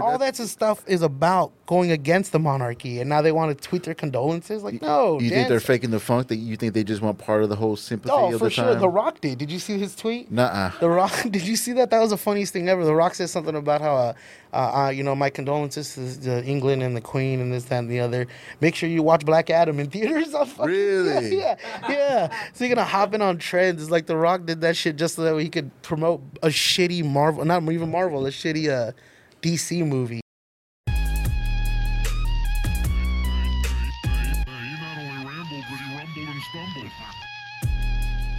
all that stuff is about going against the monarchy, and now they want to tweet their condolences. Like, no, You think they're faking the funk? That you think they just want part of the whole sympathy Oh, of for the sure. time? The Rock did. Did you see his tweet? Nuh-uh. The Rock. Did you see that? That was the funniest thing ever. The Rock said something about how, uh, uh, uh, you know, my condolences to the England and the Queen and this, that, and the other. Make sure you watch Black Adam in theaters. Fucking- Really? Yeah, yeah, yeah. So you're gonna hop in on trends. It's like The Rock did that shit just so that he could promote a shitty Marvel, not even Marvel, a shitty uh, DC movie. He not only rambled, but he rumbled and stumbled.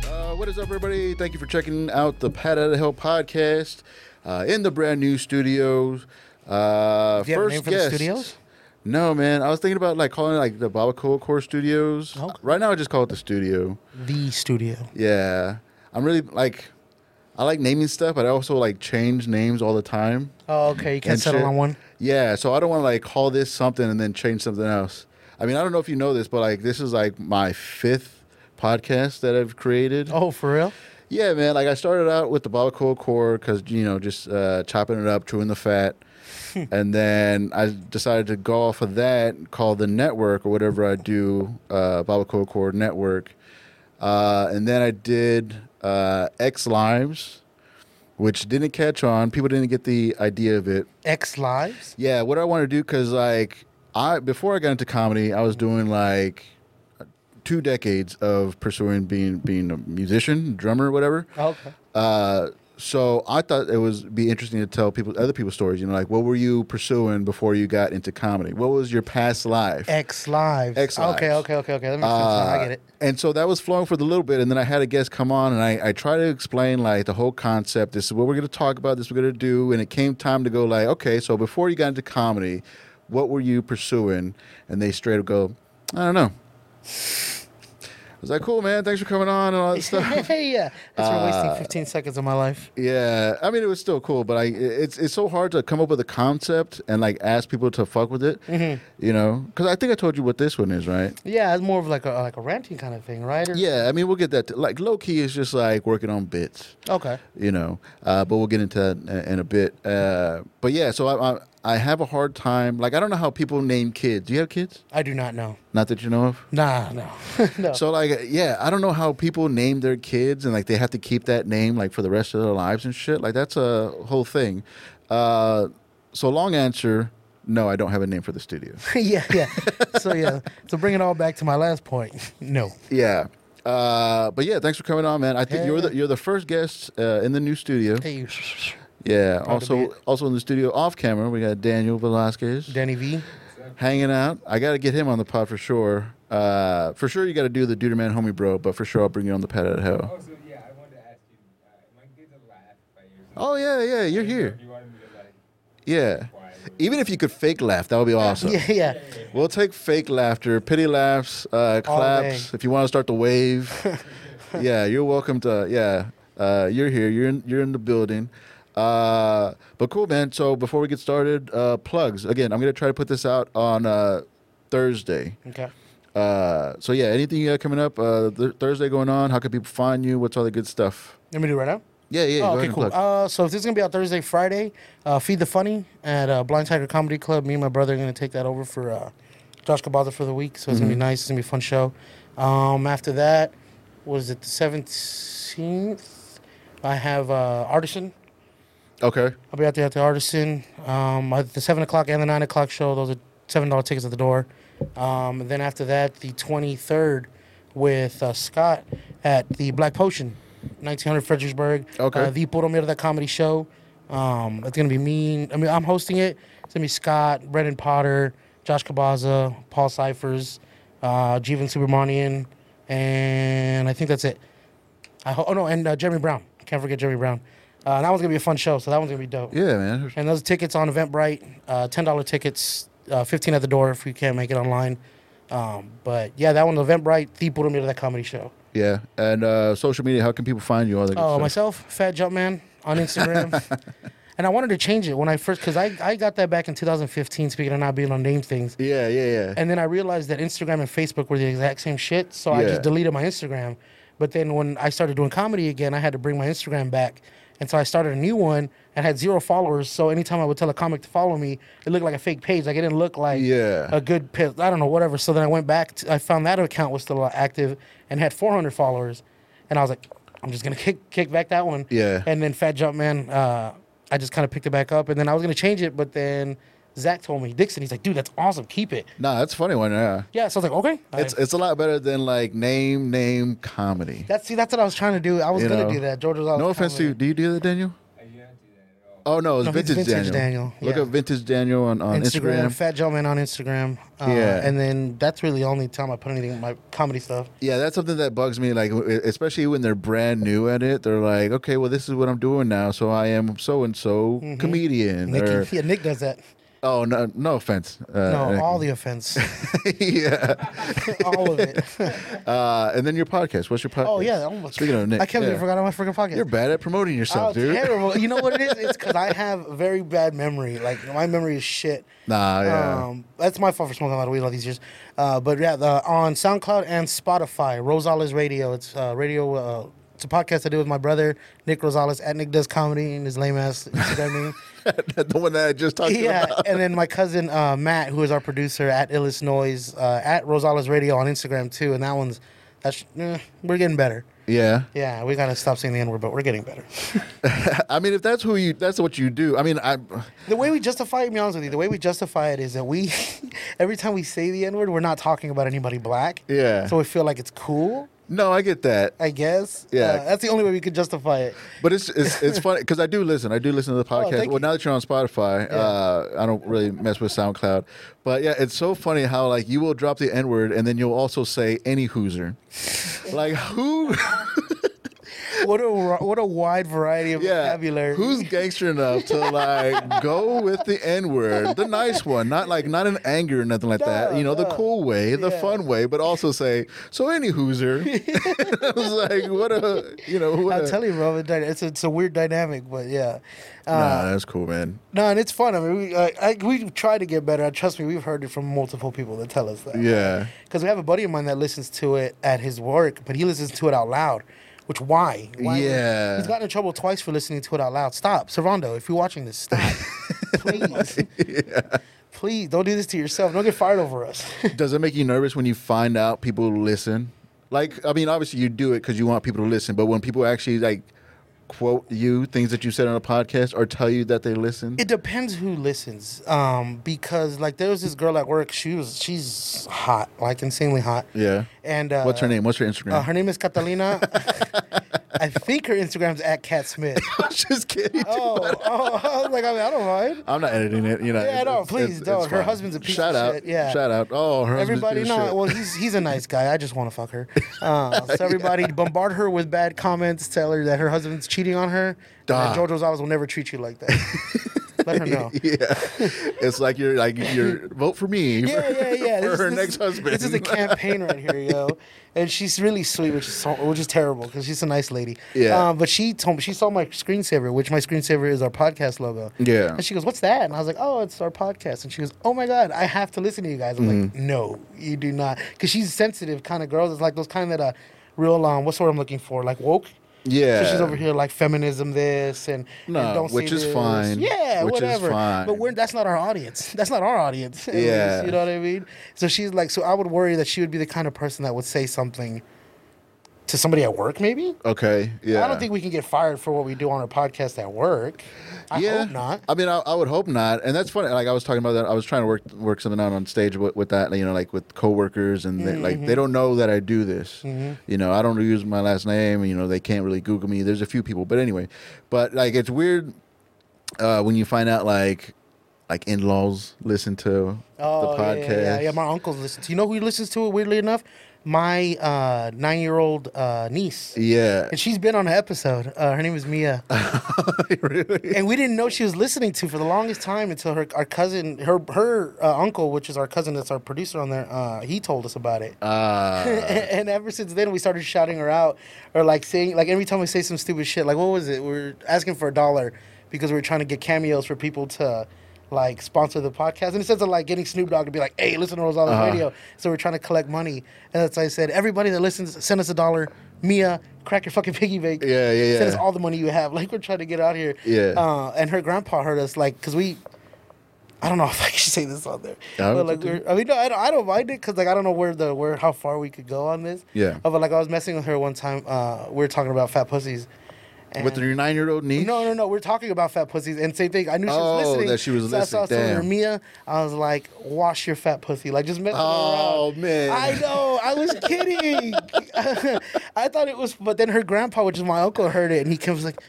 Uh, what is up, everybody? Thank you for checking out the Pat Out of Hell podcast uh, in the brand new studios. Uh, Do you have a first guest. studios? No, man. I was thinking about like calling it like the Babacoa Core Studios. Okay. Right now, I just call it the studio. The studio. Yeah, I'm really like, I like naming stuff, but I also like change names all the time. Oh, okay. You can't settle shit. on one. Yeah, so I don't want to like call this something and then change something else. I mean, I don't know if you know this, but like this is like my fifth podcast that I've created. Oh, for real? Yeah, man. Like I started out with the Babacoa core because you know just uh, chopping it up, chewing the fat, and then I decided to go off of that, call the network or whatever I do, uh, core network, uh, and then I did uh, X Lives, which didn't catch on. People didn't get the idea of it. X Lives? Yeah, what I want to do because like I before I got into comedy, I was doing like two decades of pursuing being being a musician, drummer, whatever. Okay. Uh, so I thought it would be interesting to tell people other people's stories. You know, like what were you pursuing before you got into comedy? What was your past life? X Lives. X Okay, Lives. okay, okay, okay. That makes sense. I Uh, get it. And so that was flowing for the little bit, and then I had a guest come on, and I, I tried to explain like the whole concept. This is what we're going to talk about. This we're going to do, and it came time to go like, okay, so before you got into comedy, what were you pursuing? And they straight up go, I don't know. Was like, cool, man. Thanks for coming on and all that stuff. yeah. That's Uh, wasting 15 seconds of my life. Yeah, I mean it was still cool, but I it's it's so hard to come up with a concept and like ask people to fuck with it, Mm-hmm. you know? Because I think I told you what this one is, right? Yeah, it's more of like a like a ranting kind of thing, right? Or- Yeah, I mean we'll get that. To, like low key is just like working on bits, Okay. you know. Uh, but we'll get into that in- in a bit. Uh, but yeah, so I, I I have a hard time. Like I don't know how people name kids. Do you have kids? I do not know. Not that you know of. Nah, no. no. So like yeah, I don't know how people name their kids and like they have to keep that name like for the rest of their lives and shit. Like that's a whole thing. Uh, so long answer, no, I don't have a name for the studio. yeah, yeah. So yeah. So bring it all back to my last point. No. yeah. Uh, but yeah, thanks for coming on, man. I think Yeah. you're the you're the first guest uh, in the new studio. Hey, Yeah. Proud Also also in the studio off camera, we got Daniel Velasquez Danny V. hanging out. I got to get him on the pod for sure. Uh, for sure, you got to do the Duderman homie bro, but for sure, I'll bring you on the pad at hell. Oh, so yeah, I wanted to ask you, uh, am I good laugh by yourself? Oh yeah, yeah, you're here. You wanted me to like Yeah. Even if you could fake laugh, that would be awesome. Yeah, yeah. We'll take fake laughter, pity laughs, uh, claps. If you want to start the wave, yeah, you're welcome to. Yeah, uh, you're here. You're in. You're in the building. Uh, but cool, man. So before we get started, uh, plugs. Again, I'm gonna try to put this out on uh, Thursday. Okay. Uh, so yeah, anything you got coming up? Uh, th- Thursday going on? How can people find you? What's all the good stuff? Let me do it right now. Yeah, yeah. Oh, okay, cool. Uh, so if this is gonna be out Thursday, Friday, uh, feed the funny at uh, Blind Tiger Comedy Club. Me and my brother are gonna take that over for uh, Josh Cabaza for the week. So it's Mm-hmm. gonna be nice. It's gonna be a fun show. Um, after that, was it the seventeenth? I have uh, Artisan. Okay. I'll be out there at the Artisan. Um, at the seven o'clock and the nine o'clock show. Those are seven dollar tickets at the door. Um, and then after that, the twenty third with uh, Scott at the Black Potion, nineteen hundred Fredericksburg. Okay. Uh, the Puro Mierda comedy show. Um, it's gonna be me. I mean, I'm hosting it. It's gonna be Scott, Brendan Potter, Josh Cabaza, Paul Cyphers, uh, Jeevan Subramanian, and I think that's it. I ho- oh no, and uh, Jeremy Brown. Can't forget Jeremy Brown. Uh, that one's gonna be a fun show. So that one's gonna be dope. Yeah, man. And those tickets on Eventbrite, uh, ten dollar tickets, uh, fifteen at the door if you can't make it online. Um, but yeah, that one, Eventbrite, the Puro that comedy show. Yeah, and uh, social media. How can people find you? All that. Oh, myself, Fat Jumpman on Instagram. and I wanted to change it when I first, because I, I got that back in 2015, speaking of not being on name things. Yeah, yeah, yeah. And then I realized that Instagram and Facebook were the exact same shit. So I just deleted my Instagram. But then when I started doing comedy again, I had to bring my Instagram back. And so I started a new one and had zero followers. So anytime I would tell a comic to follow me, it looked like a fake page. Like it didn't look like Yeah. a good pit. I don't know, whatever. So then I went back. To, I found that account was still active and had 400 followers. And I was like, I'm just gonna kick kick back that one. Yeah. And then Fat Jump Man, uh, I just kind of picked it back up. And then I was gonna change it, but then Zach told me Dixon. He's like, dude, that's awesome. Keep it. Nah, that's a funny one. Yeah, Yeah. So I was like, okay. it's it's a lot better than like name name comedy. that's see, that's what I was trying to do. I was You gonna know? do that. George was all No offense to you. Do you do that, Daniel? I do that. Oh no, it's No, vintage, Vintage Daniel. Daniel, Look yeah. up vintage Daniel on, on Instagram, Instagram. Fat Jumpman on Instagram. Uh, Yeah. And then that's really the only time I put anything in my comedy stuff. Yeah, that's something that bugs me. Like, especially when they're brand new at it, they're like, "Okay, well, this is what I'm doing now, so I am so and so comedian." Nick, Or, yeah, Nick does that. Oh no, no offense. Uh, No, all the offense, yeah. all of it. Uh, and then your podcast. What's your podcast? Oh yeah, almost. Speaking of Nick, I can't yeah. believe I forgot my freaking podcast. You're bad at promoting yourself, Oh, dude. terrible. You know what it is? It's because I have a very bad memory. Like my memory is shit. Nah, yeah. Um, that's my fault for smoking a lot of weed all these years. Uh, but yeah, the, on SoundCloud and Spotify, Rosales Radio. It's uh, radio. Uh, it's a podcast I do with my brother Nick Rosales at Nick Does Comedy and his lame ass Instagram name. the one that I just talked about. yeah, about. and then my cousin uh, Matt, who is our producer at Illis Noise, uh, at Rosales Radio on Instagram too. And that one's that's eh, we're getting better. Yeah. Yeah, we gotta stop saying the N word, but we're getting better. I mean, if that's who you, that's what you do. I mean, I. The way we justify it, to be honest with you, the way we justify it is that we, every time we say the N word, we're not talking about anybody black. Yeah. So we feel like it's cool, No, I get that. I guess. Yeah. Uh, that's the only way we could justify it. But it's it's, it's funny because I do listen. I do listen to the podcast. Oh, well, now that you're on Spotify, Yeah. uh, I don't really mess with SoundCloud. But yeah, it's so funny how like you will drop the N word and then you'll also say any hooser. like who? What a what a wide variety of yeah. vocabulary. Who's gangster enough to like go with the N word, the nice one, not like not in anger or nothing like that. You know, the cool way, the Yeah. fun way, but also say so any hooser. I was like, what a you know. What I'll a, tell you, bro. it- It's a, it's a weird dynamic, but yeah. Uh, Nah, that's cool, man. No, and it's fun. I mean, we uh, I, we try to get better. Trust me, we've heard it from multiple people that tell us that. Yeah. Because we have a buddy of mine that listens to it at his work, but he listens to it out loud. Which why? why Yeah. he's gotten in trouble twice for listening to it out loud. Stop, Servando. If you're watching this, stop, please. Please don't do this to yourself. Don't get fired over us. Does it make you nervous when you find out people listen? Like, I mean, obviously you do it because you want people to listen, but when people actually like quote you things that you said on a podcast or tell you that they listen, It depends who listens. Um, because like there was this girl at work. She was she's hot, like insanely hot. yeah. And uh, What's her name? What's her Instagram? Uh, her name is Catalina. I think her Instagram's at Cat Smith. Just kidding. Oh, oh, I was like, I, mean, I don't mind. I'm not editing it. You know. Yeah, no, please it's- don't. it's Her fine. husband's a piece Shout of out. shit, yeah. Shout out. Oh, her husband's Everybody, piece no, shit. well, he's he's a nice guy. I just want to fuck her. Uh, so everybody bombard her with bad comments. Tell her that her husband's cheating on her. Duh. Rosales will never treat you like that. Let her know. yeah, it's like you're like you're vote for me. Yeah, yeah, yeah. For This- her this- next husband. This is a campaign right here, yo. And she's really sweet, which is so, which is terrible because she's a nice lady. Yeah. Um, but she told me she saw my screensaver, which my screensaver is our podcast logo. Yeah. And she goes, "What's that?" And I was like, "Oh, it's our podcast." And she goes, "Oh my god, I have to listen to you guys." I'm like, Mm-hmm. "No, you do not," because she's sensitive kind of girls. It's like those kind that uh, real um, what's the word I'm looking for? Like woke. Yeah. So she's over here like feminism this and, and No, don't say which is this. fine. Yeah, Which is whatever. fine. But we're that's not our audience. That's not our audience. at least, Yeah. you know what I mean? So she's like, so I would worry that she would be the kind of person that would say something to somebody at work, maybe. Okay. Yeah. I don't think we can get fired for what we do on our podcast at work. I hope not. I mean, I, I would hope not. And that's funny. Like I was talking about that. I was trying to work work something out on stage with, with that. You know, like with coworkers, and they, like Mm-hmm. they don't know that I do this. You know, I don't use my last name. You know, they can't really Google me. There's a few people, but anyway. But like, it's weird uh, when you find out like like in laws listen to Oh, the podcast. Yeah, yeah, yeah. My uncles listen to. You know who listens to it? Weirdly enough, my uh, nine-year-old uh, niece. Yeah. And she's been on an episode. Uh, her name is Mia. really? and we didn't know she was listening to for the longest time until her our cousin her her uh, uncle which is our cousin that's our producer on there uh, he told us about it Uh, and ever since then we started shouting her out or like saying like every time we say some stupid shit like what was it we are asking for a dollar because we were trying to get cameos for people to like sponsor the podcast And it says like getting Snoop Dogg to be like, hey, listen to Rosales Uh-huh. Radio. So we're trying to collect money, and that's why I said everybody that listens, send us a dollar. Mia, crack your fucking piggy bank. Yeah, yeah, yeah. Send us all the money you have. Like we're trying to get out here. Yeah. Uh, and her grandpa heard us like because we. I don't know if I should say this on there. Yeah, but like, we're, I mean, no, I don't, I don't mind it because like I don't know where the where how far we could go on this. Yeah. Uh, but like I was messing with her one time. Uh, we were talking about fat pussies. With your nine year old niece? no, no, no. We're talking about fat pussies, and same thing. I knew she Oh, was listening. that she was so I saw listening. Damn. Mia. I was like, "Wash your fat pussy," like just messing Oh, around. man. I know. I was kidding. I thought it was, but then her grandpa, which is my uncle, heard it, and he comes like.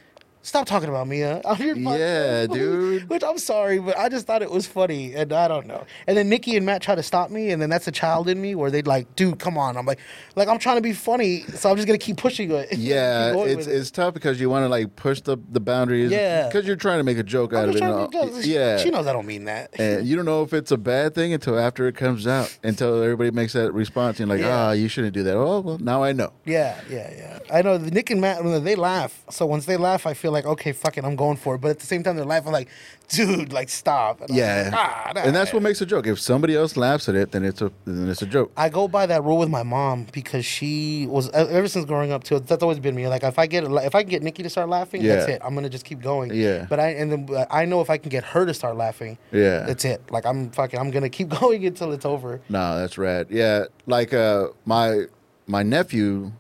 Stop talking about Mia. on your podcast." Yeah, dude. Which I'm sorry, but I just thought it was funny, and I don't know. And then Nikki and Matt try to stop me, and then that's a child in me where they like, dude, come on. I'm like, like I'm trying to be funny, so I'm just gonna keep pushing it. Yeah, it's it. it's tough because you want to like push the the boundaries. Yeah. because you're trying to make a joke out I'm of it. all- yeah, She knows I don't mean that. and you don't know if it's a bad thing until after it comes out. Until everybody makes that response, and you're like, Yeah. ah, you shouldn't do that. Oh well, now I know. Yeah, yeah, yeah. I know the Nick and Matt when they laugh. So once they laugh, I feel like okay, fuck it, I'm going for it. But at the same time, they're laughing like, dude, like stop. And Yeah, like, ah, nah. and that's what makes a joke. If somebody else laughs at it, then it's a then it's a joke. I go by that rule with my mom because she was ever since growing up too. That's always been me. Like if I get if I can get Nikki to start laughing, that's it. I'm gonna just keep going. Yeah. But I and then I know if I can get her to start laughing, Yeah. that's it. Like I'm fucking. I'm gonna keep going until it's over. No, that's rad. Yeah, like uh, my my nephew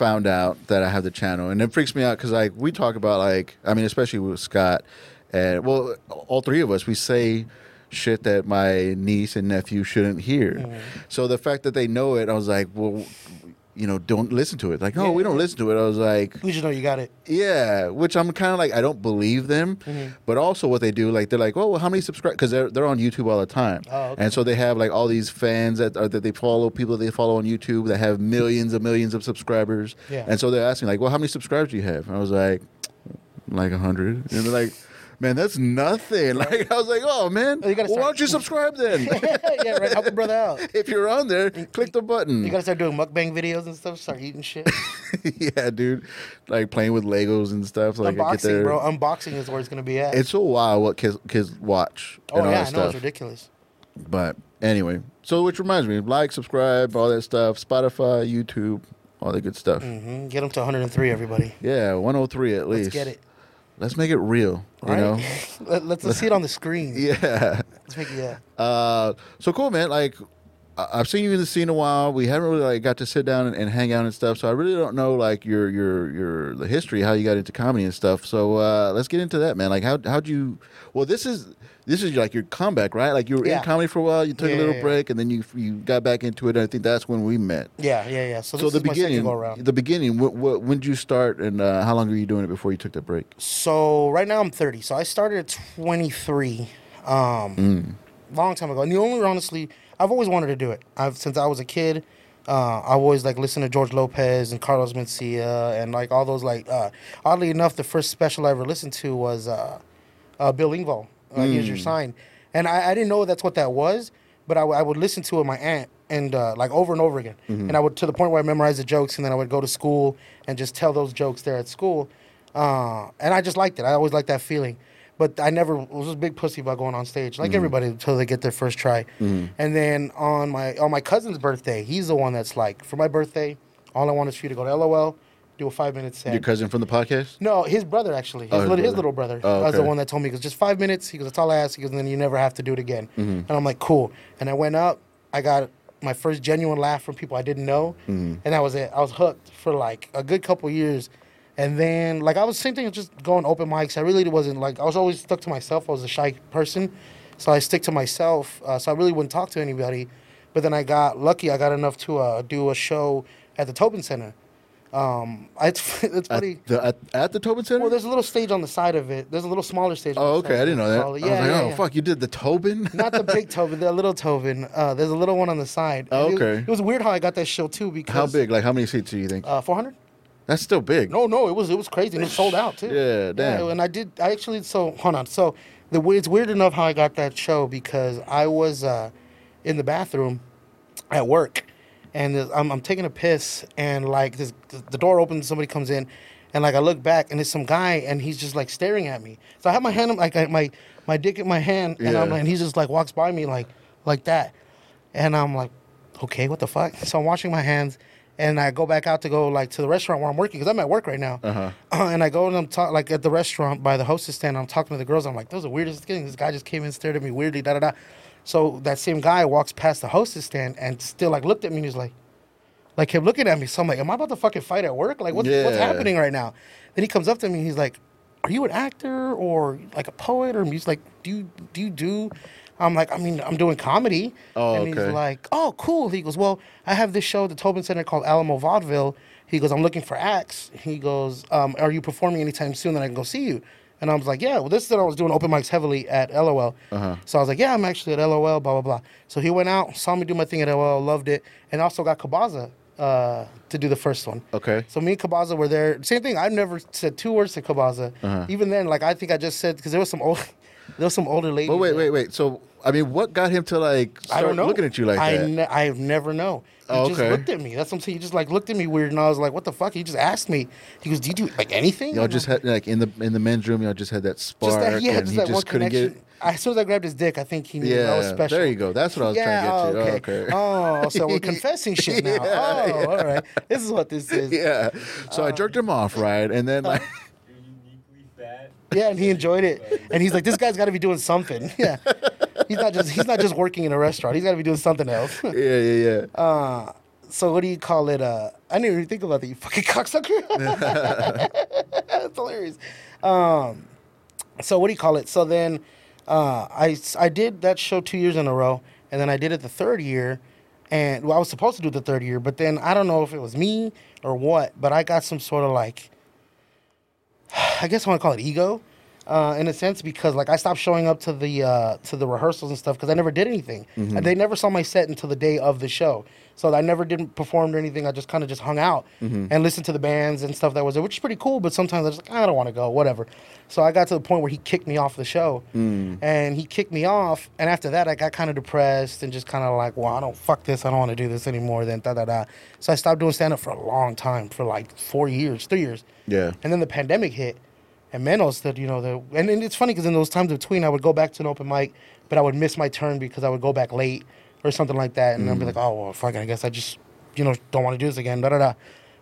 found out that I have the channel, and it freaks me out because like we talk about like I mean, especially with Scott, and well, all three of us we say shit that my niece and nephew shouldn't hear. Mm-hmm. So the fact that they know it, I was like, well. You know, don't listen to it. Like, oh, Yeah. we don't listen to it. I was like, We just know you got it. yeah, which I'm kind of like I don't believe them, Mm-hmm. but also what they do, like they're like, oh, well, how many subscribe? Because they're they're on YouTube all the time, Oh, okay. and so they have like all these fans that are, that they follow, people that they follow on YouTube that have millions and millions of subscribers, Yeah. and so they're asking like, well, how many subscribers do you have? And I was like, like a hundred, and they're like. Man, that's nothing. Like I was like, oh man, Oh, well, why don't you subscribe then? yeah, right. Help a brother out. if you're on there, click the button. You gotta start doing mukbang videos and stuff. Start eating shit. yeah, dude, like playing with Legos and stuff. So like Unboxing, bro. Unboxing is where it's gonna be at. It's so wild what kids kids watch oh and all yeah, that I know it's ridiculous. But anyway, so which reminds me, like, subscribe, all that stuff, Spotify, YouTube, all the good stuff. hmm Get them to 103, everybody. Yeah, 103 at least. Let's get it. Let's make it real. You Right? know? Let, let's, let's see it on the screen. yeah. Let's make it. Yeah. Uh, so cool, man. Like, I've seen you in the scene a while. We haven't really like got to sit down and, and hang out and stuff. So I really don't know like your your your the history, how you got into comedy and stuff. So uh, let's get into that, man. Like, how how'd you? Well, this is this is like your comeback, right? Like you were Yeah. in comedy for a while. You took Yeah, a little yeah, break, and then you you got back into it. And I think that's when we met. Yeah, yeah, yeah. So, So, the is my second beginning, the beginning. Wh- wh- when did you start, and uh, how long were you doing it before you took that break? So right now I'm 30. So I started at 23, um, Mm. long time ago. And the only honestly, I've always wanted to do it. I've since I was a kid. Uh, I always like listened to George Lopez and Carlos Mencia and like all those like. Uh, oddly enough, the first special I ever listened to was uh, uh, Bill Engvall. Uh, Here's your sign, and I, I didn't know that's what that was, but I, w- I would listen to it with my aunt and uh, like over and over again, and I would to the point where I memorized the jokes, and then I would go to school and just tell those jokes there at school, uh, and I just liked it. I always liked that feeling. But I never was a big pussy about going on stage, like everybody, until they get their first try. And then on my on my cousin's birthday, he's the one that's like, for my birthday, all I want is for you to go to LOL, do a five minute set. Your cousin from the podcast? No, his brother actually. His, Oh, his little, his brother. little brother Oh, was the one that told me. because just five minutes. He goes, that's all I ask. He goes, and then you never have to do it again. Mm-hmm. And I'm like, cool. And I went up. I got my first genuine laugh from people I didn't know, Mm-hmm. and that was it. I was hooked for like a good couple years. And then, like, I was same thing, just going open mics. I really wasn't like I was always stuck to myself. I was a shy person, so I stick to myself. Uh, so I really wouldn't talk to anybody. But then I got lucky. I got enough to uh, do a show at the Tobin Center. Um, I, it's, it's funny. At the, at, at the Tobin Center? Well, there's a little stage on the side of it. There's a little smaller stage. oh, okay. I didn't know that. I it- was Yeah, like, yeah, oh, yeah. fuck, you did the Tobin? Not the big Tobin, the little Tobin. Uh, there's a little one on the side. Oh, And it- okay. It, was weird how I got that show too because how big? Like, how many seats do you think? Uh, 400. That's still big. No, no, it was it was crazy. And it sold out too. Yeah, damn. and I did. I actually. So hold on. So the it's weird enough how I got that show because I was uh, in the bathroom at work, and I'm, I'm taking a piss, and like this, the door opens, somebody comes in, and like I look back, and it's some guy, and he's just like staring at me. So I have my hand, like I- my my dick in my hand, and I'm Yeah. and he just like walks by me like like that, and I'm like, okay, what the fuck? So I'm washing my hands. And I go back out to go like to the restaurant where I'm working because I'm at work right now. Uh-huh. and I go and I'm talk like at the restaurant by the hostess stand. I'm talking to the girls. I'm like, those are the weirdest things. This guy just came in, stared at me weirdly, da da da. So that same guy walks past the hostess stand and still like looked at me and he's like, like kept looking at me. So I'm like, am I about to fucking fight at work? Like what's what's happening right now? Then he comes up to me and he's like, are you an actor or like a poet or he's like, do you do you do? I'm like, I mean, I'm doing comedy. Oh, and he's okay. like, oh, cool. He goes, well, I have this show at the Tobin Center called Alamo Vaudeville. He goes, I'm looking for acts. He goes, um, are you performing anytime soon that I can go see you? And I was like, yeah. Well, this is when I was doing open mics heavily at LOL. Uh-huh. So I was like, yeah, I'm actually at LOL, blah, blah, blah. So he went out, saw me do my thing at LOL, loved it, and also got Kabaza uh, to do the first one. Okay. So me and Kabaza were there. Same thing. I've never said two words to Kabaza. Uh-huh. Even then, like I think I just said because there was some old, there was some older lady. But wait, wait, wait. So I mean, what got him to like I start don't know. looking at you like I that? Ne- I never know. He Oh, just okay. looked at me. That's what I'm saying. He just like looked at me weird, and I was like, "What the fuck?" He just asked me. He goes, "Do you do like anything?" Y'all just had like in the in the men's room. Y'all just had that spark, just that, yeah, and just he that just couldn't connection. get. As soon as I grabbed his dick, I think he knew Yeah, I was special. there you go. That's what I was yeah, trying to get oh, to. okay. Oh, okay. Oh, so we're confessing shit now. Yeah, oh, all right. This is what this is. yeah. So I jerked him off, right? And then uh-huh. like, uniquely fat. Yeah, and he enjoyed it. And he's like, this guy's got to be doing something. Yeah, he's not just he's not just working in a restaurant. He's got to be doing something else. yeah, yeah, yeah. Uh, so what do you call it? Uh, I didn't even think about that. You fucking cocksucker. That's hilarious. Um, so what do you call it? So then, uh, I I did that show two years in a row, and then I did it the third year, and well, I was supposed to do it the third year, but then I don't know if it was me or what, but I got some sort of like, I guess I want to call it ego. Uh, in a sense, because like I stopped showing up to the uh, to the rehearsals and stuff because I never did anything, and they never saw my set until the day of the show. So I never didn't perform or anything. I just kind of just hung out and listened to the bands and stuff that was there, which is pretty cool. But sometimes I was like, I don't want to go, whatever. So I got to the point where he kicked me off the show, and he kicked me off. And after that, I got kind of depressed and just kind of like, well, I don't fuck this. I don't want to do this anymore. Then da da da. So I stopped doing stand up for a long time, for like four years, three years. Yeah. And then the pandemic hit, and Menos that you know the and, and it's funny because in those times between I would go back to an open mic, but I would miss my turn because I would go back late or something like that, and I'd be like, oh well, fuck, I guess I just you know don't want to do this again, da da da.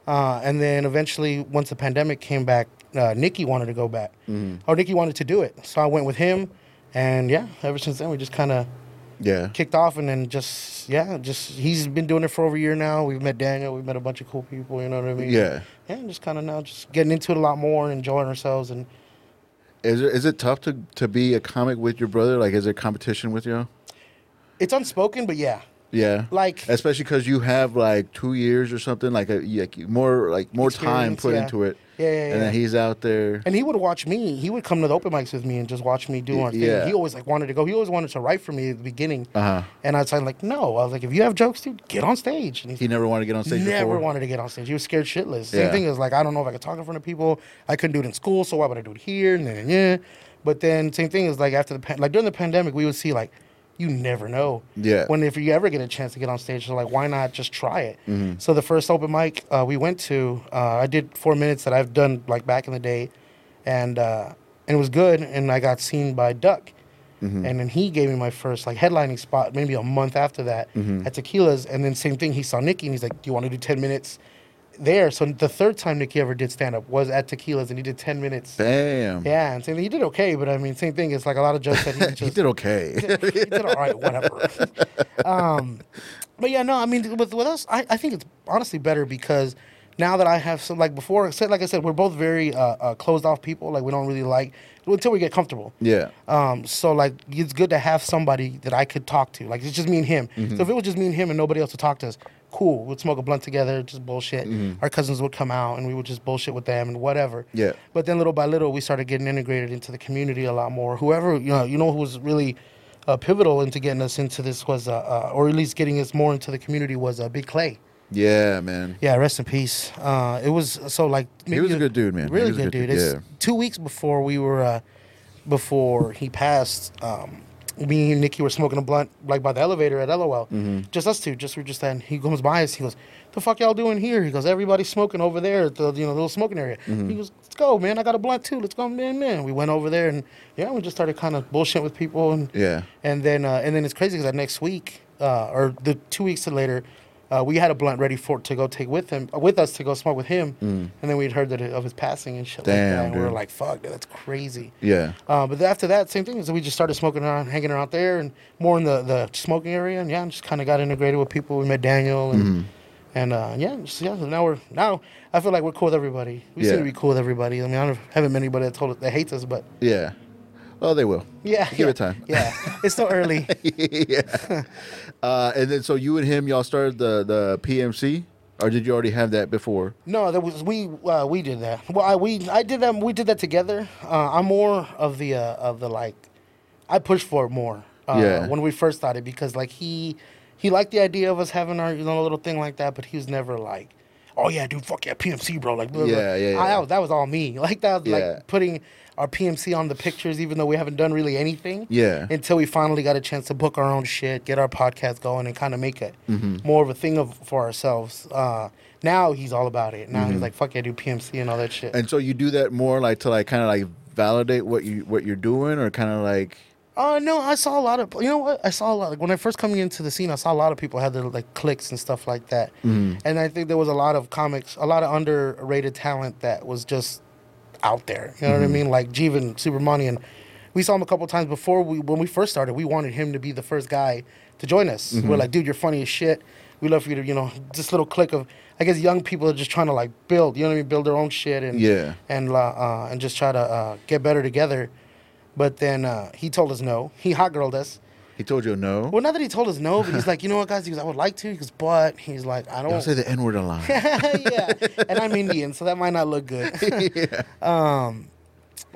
Uh, and then eventually, once the pandemic came back, uh, Nikki wanted to go back, or Nikki wanted to do it, so I went with him, and yeah, ever since then we just kind of Yeah. kicked off, and then just yeah, just he's been doing it for over a year now. We've met Daniel, we've met a bunch of cool people, you know what I mean? Yeah. yeah, and just kind of now just getting into it a lot more and enjoying ourselves and. Is it is it tough to to be a comic with your brother? Like, is there competition with you? It's unspoken, but yeah. Yeah. Like Especially because you have like two years or something, like a like more like more time put yeah. into it. Yeah, yeah, And then he's out there. and he would watch me. He would come to the open mics with me and just watch me do our thing. Yeah. He always like wanted to go. He always wanted to write for me at the beginning. Uh huh. And I was like, no. I was like, if you have jokes, dude, get on stage. And he's He never wanted to get on stage never before. wanted to get on stage. He was scared shitless. Same Yeah. thing is like, I don't know if I could talk in front of people. I couldn't do it in school, so why would I do it here? And then yeah. But then same thing is like after the pan- like during the pandemic, we would see like you never know. Yeah. When if you ever get a chance to get on stage, so like why not just try it? Mm-hmm. So the first open mic uh, we went to, uh, I did four minutes that I've done like back in the day, and uh, and it was good. And I got seen by Duck. Mm-hmm. And then he gave me my first like headlining spot maybe a month after that Mm-hmm. at Tequila's. And then same thing, he saw Nikki and he's like, "Do you want to do ten minutes there?" So the third time Nikki ever did stand up was at Tequila's, and he did ten minutes. Damn. Yeah, and he did okay, but I mean, same thing. It's like a lot of jokes that he just He did okay. he did all right, whatever. um, but yeah, no, I mean, with with us, I, I think it's honestly better because now that I have some, like before, like I said, we're both very uh, uh, closed off people. Like we don't really like until we get comfortable. yeah. Um, so like it's good to have somebody that I could talk to. Like it's just me and him. Mm-hmm. So if it was just me and him and nobody else to talk to us, cool. We'd smoke a blunt together, just bullshit. Mm-hmm. Our cousins would come out and we would just bullshit with them and whatever. Yeah. But then little by little, we started getting integrated into the community a lot more. Whoever you know, you know, who was really uh, pivotal into getting us into this was, uh, uh, or at least getting us more into the community was uh, Big Clay. Yeah, man. Yeah, rest in peace. Uh, it was so like He was a good dude, man. Really good good dude. dude, It's yeah. two weeks before we were, uh, before he passed. Um, me and Nikki were smoking a blunt like by the elevator at LOL. Mm-hmm. Just us two. Just we're just then he comes by us. He goes, "The fuck y'all doing here?" He goes, "Everybody's smoking over there at the you know little smoking area." Mm-hmm. He goes, "Let's go, man. I got a blunt too. Let's go, man, man." We went over there and yeah, we just started kind of bullshit with people and Yeah. and then uh, and then it's crazy because that next week uh, or the two weeks later, uh, we had a blunt ready for to go take with him with us to go smoke with him, and then we'd heard that of his passing and shit like Mm. That. And we were like, "Fuck, dude, that's crazy." Yeah. Uh, but after that, same thing. So we just started smoking around, hanging around there, and more in the, the smoking area, and yeah, just kind of got integrated with people. We met Daniel, and Mm-hmm. and uh, yeah, just, yeah. So now we're now I feel like we're cool with everybody. We Yeah. seem to be cool with everybody. I mean, I don't, haven't met anybody that told us that hates us, but Yeah. Well, they will. yeah, Give yeah, it time. Yeah, it's still early. yeah. Uh, and then so you and him, y'all started the the PMC, or did you already have that before? No, that was we uh, we did that. Well, I, we I did that. We did that together. Uh, I'm more of the uh, of the like, I pushed for it more. Uh, Yeah. When we first started, because like he he liked the idea of us having our you know little thing like that, but he was never like, oh yeah, dude, fuck yeah, PMC, bro. Like, blah, blah. Yeah, yeah, I, yeah. that, was, all me. Like that Yeah. like putting our PMC on the pictures, even though we haven't done really anything. Yeah. Until we finally got a chance to book our own shit, get our podcast going, and kind of make it Mm-hmm. more of a thing of for ourselves. Uh, now he's all about it. Now Mm-hmm. he's like, "Fuck yeah, do PMC and all that shit." And so you do that more like to like kind of like validate what you what you're doing, or kind of like Uh no, I saw a lot of you know what I saw a lot like when I first coming into the scene, I saw a lot of people had their like clicks and stuff like that, Mm-hmm. and I think there was a lot of comics, a lot of underrated talent that was just out there. You know Mm-hmm. what I mean? Like Jeevan Subramanian, we saw him a couple times before we when we first started. We wanted him to be the first guy to join us. Mm-hmm. We're like, dude, you're funny as shit. We love for you to you know this little click of I guess young people are just trying to like build. You know what I mean? Build their own shit and Yeah. and uh, uh, and just try to uh, get better together. But then uh, he told us no. He hot girled us. He told you no? Well, not that he told us no, but he's like, you know what, guys? He goes, I would like to. He goes, but he's like, I Don't don't. say the N word a lot. yeah, and I'm Indian, so that might not look good. yeah. Um,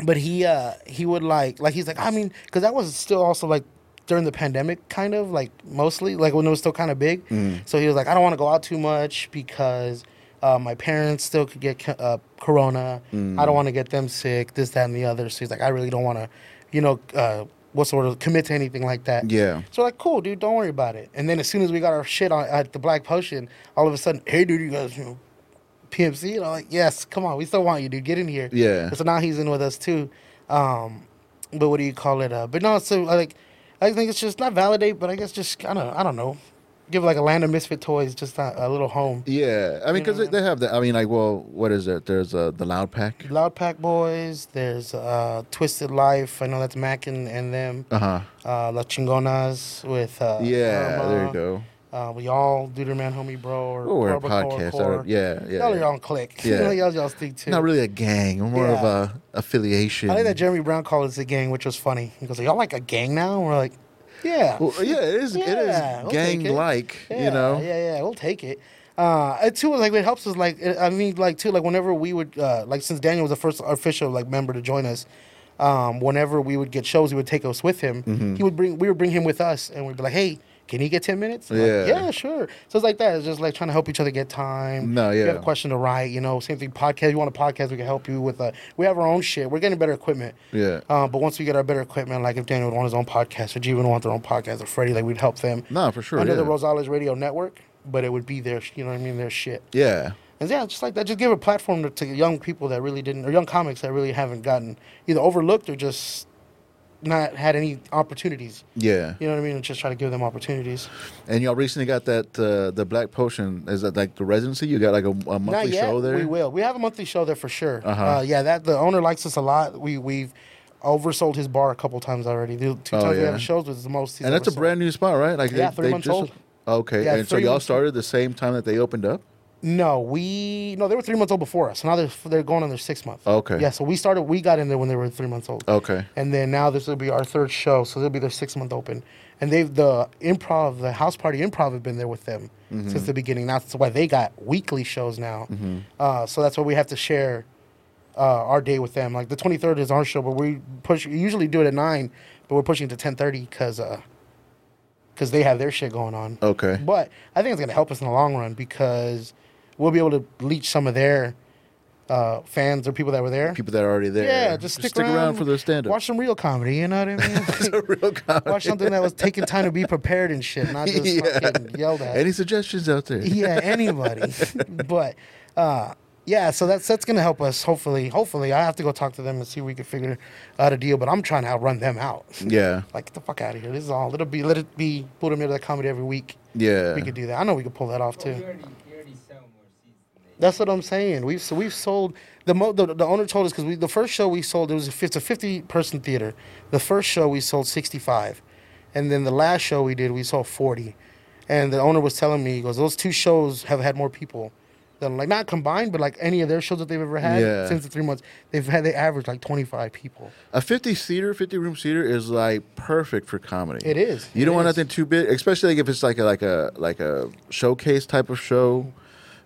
but he uh, he would like like he's like, I mean, because that was still also like during the pandemic, kind of like mostly like when it was still kind of big. So he was like, I don't want to go out too much because. Uh, my parents still could get uh, corona. I don't want to get them sick. This, that, and the other. So he's like, I really don't want to, you know, uh, sort of commit to anything like that. Yeah. So like, cool, dude, don't worry about it. And then as soon as we got our shit on at the Black Potion, all of a sudden, hey, dude, you guys, you know, PMC, and I'm like, yes, come on, we still want you, dude, get in here. Yeah. So now he's in with us too. Um, but what do you call it? Uh, but no, so like, I think it's just not validate, but I guess just kind of, I don't know, give like a land of misfit toys just a, a little home. Yeah, I mean, because they, they have that. I mean, like, well, what is it? There's uh, the Loud Pack. Loud Pack Boys, there's uh, Twisted Life. I know that's Mac and, and them. Uh huh. Uh, La Chingonas with uh, Yeah, Irma. there you go. Uh, we all Duder Man Homie Bro or we're a podcast. Uh, yeah, yeah. Y'all are own clique. Yeah. y'all y'all stick to. Not really a gang. We're more of a affiliation. I think that Jeremy Brown called us a gang, which was funny. He goes, "Y'all like a gang now?" And we're like, "Yeah, Well, yeah, it is. Yeah, it is take it. gang-like. yeah, you know. yeah, yeah, we'll take it." Uh, it too like it helps us like it- I mean like too like whenever we would uh, like since Daniel was the first official like member to join us, um, whenever we would get shows, he would take us with him. Mm-hmm. He would bring we would bring him with us, and we'd be like, "Hey, can he get ten minutes?" And we're like, Yeah. yeah, sure. So it's like that. It's just like trying to help each other get time. No, If you have a question to write, you know, same thing. Podcast. You want a podcast? We can help you with. Uh, we have our own shit. We're getting better equipment. Yeah. Uh, but once we get our better equipment, like if Daniel would want his own podcast or G would want their own podcast or Freddie, like we'd help them No, for sure. under yeah. the Rosales Radio Network. But it would be their, you know what I mean, their shit. Yeah. And yeah, just like that, just give a platform to, to young people that really didn't, or young comics that really haven't gotten either overlooked or just not had any opportunities. Yeah. You know what I mean? And just try to give them opportunities. And y'all recently got that uh, the Black Potion. Is that like the residency? You got like a, a monthly show there. We will. We have a monthly show there for sure. Uh-huh. Uh, yeah, that the owner likes us a lot. We we've oversold his bar a couple times already. The two Oh, times we yeah. have shows was the most. and that's a sold. brand new spot, right? Like Yeah, three months old. Okay, Yeah, and so y'all started the same time that they opened up. No, we no, they were three months old before us. So now they're they're going on their sixth month. Okay. Yeah, so we started. We got in there when they were three months old. Okay. And then now this will be our third show, so they'll be their six month open. And they've the improv, the house party improv, have been there with them Mm-hmm. since the beginning. That's why they got weekly shows now. Mhm. Uh, so that's why we have to share uh, our day with them. Like the twenty third is our show, but we push usually do it at nine, but we're pushing it to ten thirty because Uh, because they have their shit going on. Okay. But I think it's gonna help us in the long run because we'll be able to leech some of their uh, fans or people that were there. People that are already there. Yeah, just stick, around, for the stand up. Watch some real comedy. You know what I mean? real comedy. Watch something that was taking time to be prepared and shit, not just Yeah. fucking yelled at. Any suggestions out there? yeah, anybody. but uh, yeah, so that's that's gonna help us. Hopefully, hopefully, I have to go talk to them and see if we can figure out a deal. But I'm trying to outrun them out. Yeah. Like get the fuck out of here. This is all. Let it be. Let it be. Put them into the comedy every week. Yeah. We could do that. I know we could pull that off too. you already, you already sell more seats than they That's what I'm saying. We've so we've sold the mo- the, the owner told us because we the first show we sold it was a, it's a 50 person theater. The first show we sold 65, and then the last show we did we sold 40. And the owner was telling me he goes those two shows have had more people than like not combined but like any of their shows that they've ever had Yeah. since the three months they've had they average like 25 people. A 50 seater, 50 room seater is like perfect for comedy. It is. You don't It want nothing too big, especially like if it's like a like a like a showcase type of show.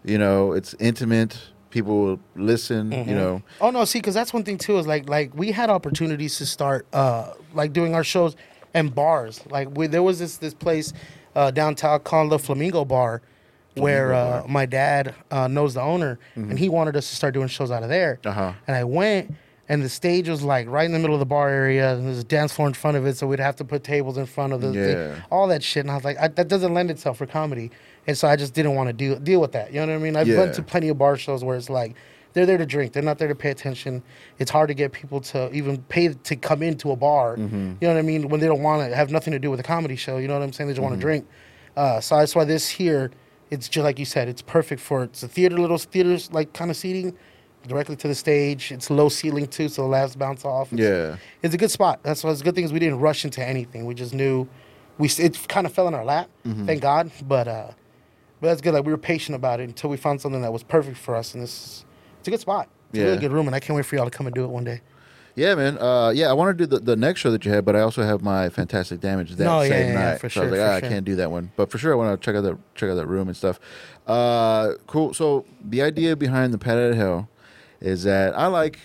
You know, it's intimate. People will listen. Mm-hmm. You know, Oh no, see, because that's one thing too is like like we had opportunities to start uh like doing our shows and bars. Like we, there was this this place uh, downtown called the Flamingo Bar, where uh, my dad uh, knows the owner, and he wanted us to start doing shows out of there. Uh-huh. And I went, and the stage was like right in the middle of the bar area, and there's a dance floor in front of it, so we'd have to put tables in front of the thing, Yeah. all that shit. And I was like, I, that doesn't lend itself for comedy, and so I just didn't want to deal deal with that. You know what I mean? I've Yeah. went to plenty of bar shows where it's like they're there to drink. They're not there to pay attention. It's hard to get people to even pay to come into a bar. Mm-hmm. You know what I mean? When they don't want to have nothing to do with a comedy show. You know what I'm saying? They just Mm-hmm. want to drink. Uh, so that's why this here, it's just like you said, it's perfect for it's a theater, little theaters like kind of seating, directly to the stage. It's low ceiling too, so the laughs bounce off. It's, Yeah. it's a good spot. That's what's the good thing is we didn't rush into anything. We just knew we it kind of fell in our lap, Mm-hmm. thank God. But uh, but that's good. Like we were patient about it until we found something that was perfect for us, and this is, it's a good spot. It's a really good room, and I can't wait for y'all to come and do it one day. yeah, man. Uh, yeah, I want to do the, the next show that you had, but I also have my Fantastic Damage that No, same yeah, yeah, night. for so I was like, ah, I can't do that one, but for sure, I want to check out that check out that room and stuff. Uh, cool. So the idea behind the Pat hill is that I like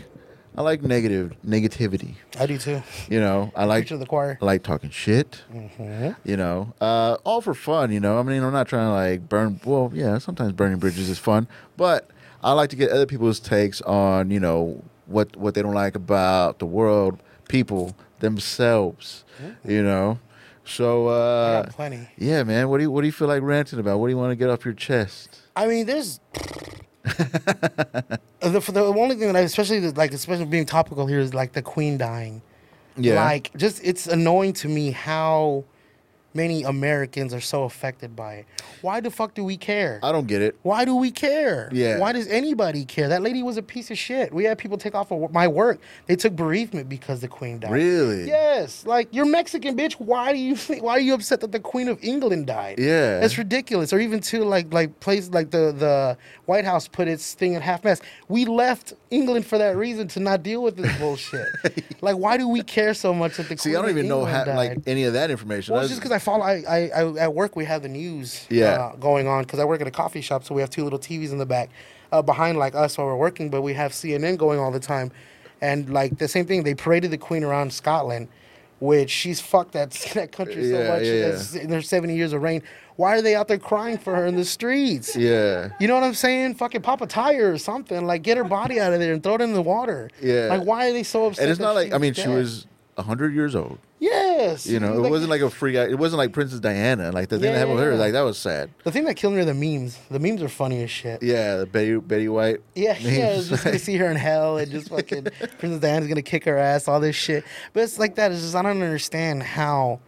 I like negative negativity. I do too. You know, I like to the choir. I like talking shit. You know, uh, all for fun. You know, I mean, I'm not trying to like burn. Well, yeah, sometimes burning bridges is fun, but I like to get other people's takes on you know what what they don't like about the world, people themselves. You know, so uh, plenty. yeah, man. What do you what do you feel like ranting about? What do you want to get off your chest? I mean, there's the, the only thing that I, especially like, especially being topical here is like the queen dying. Yeah. Like, just it's annoying to me how many Americans are so affected by it. Why the fuck do we care? I don't get it. Why do we care? Yeah. Why does anybody care? That lady was a piece of shit. We had people take off of my work. They took bereavement because the queen died. Really? Yes. Like you're Mexican, bitch. Why do you think, why are you upset that the Queen of England died? Yeah. That's ridiculous. Or even to like like place like the the White House put its thing at half mast. We left England for that reason to not deal with this bullshit. like why do we care so much that the See, Queen I don't even know how, like any of that information. Well, it's just because I follow. I, I, I at work we have the news Yeah. uh, going on because I work at a coffee shop, so we have two little TVs in the back uh, behind like us while we're working, but we have CNN going all the time, and like the same thing. They paraded the Queen around Scotland, which she's fucked that that country so Yeah, much yeah. In their seventy years of reign. Why are they out there crying for her in the streets? yeah. You know what I'm saying? Fucking pop a tire or something. Like get her body out of there and throw it in the water. Yeah. Like why are they so upset? And it's not like I mean she was hundred years old. Yes. You know, it wasn't like a free. It wasn't like Princess Diana. Like the thing Yeah, that happened with her, like that was sad. The thing that killed me are the memes. The memes are funny as shit. Yeah, the Betty Betty White. Yeah, yeah, memes. it's just gonna see her in hell and just fucking Princess Diana's gonna kick her ass, all this shit. But it's like that. It's just I don't understand how,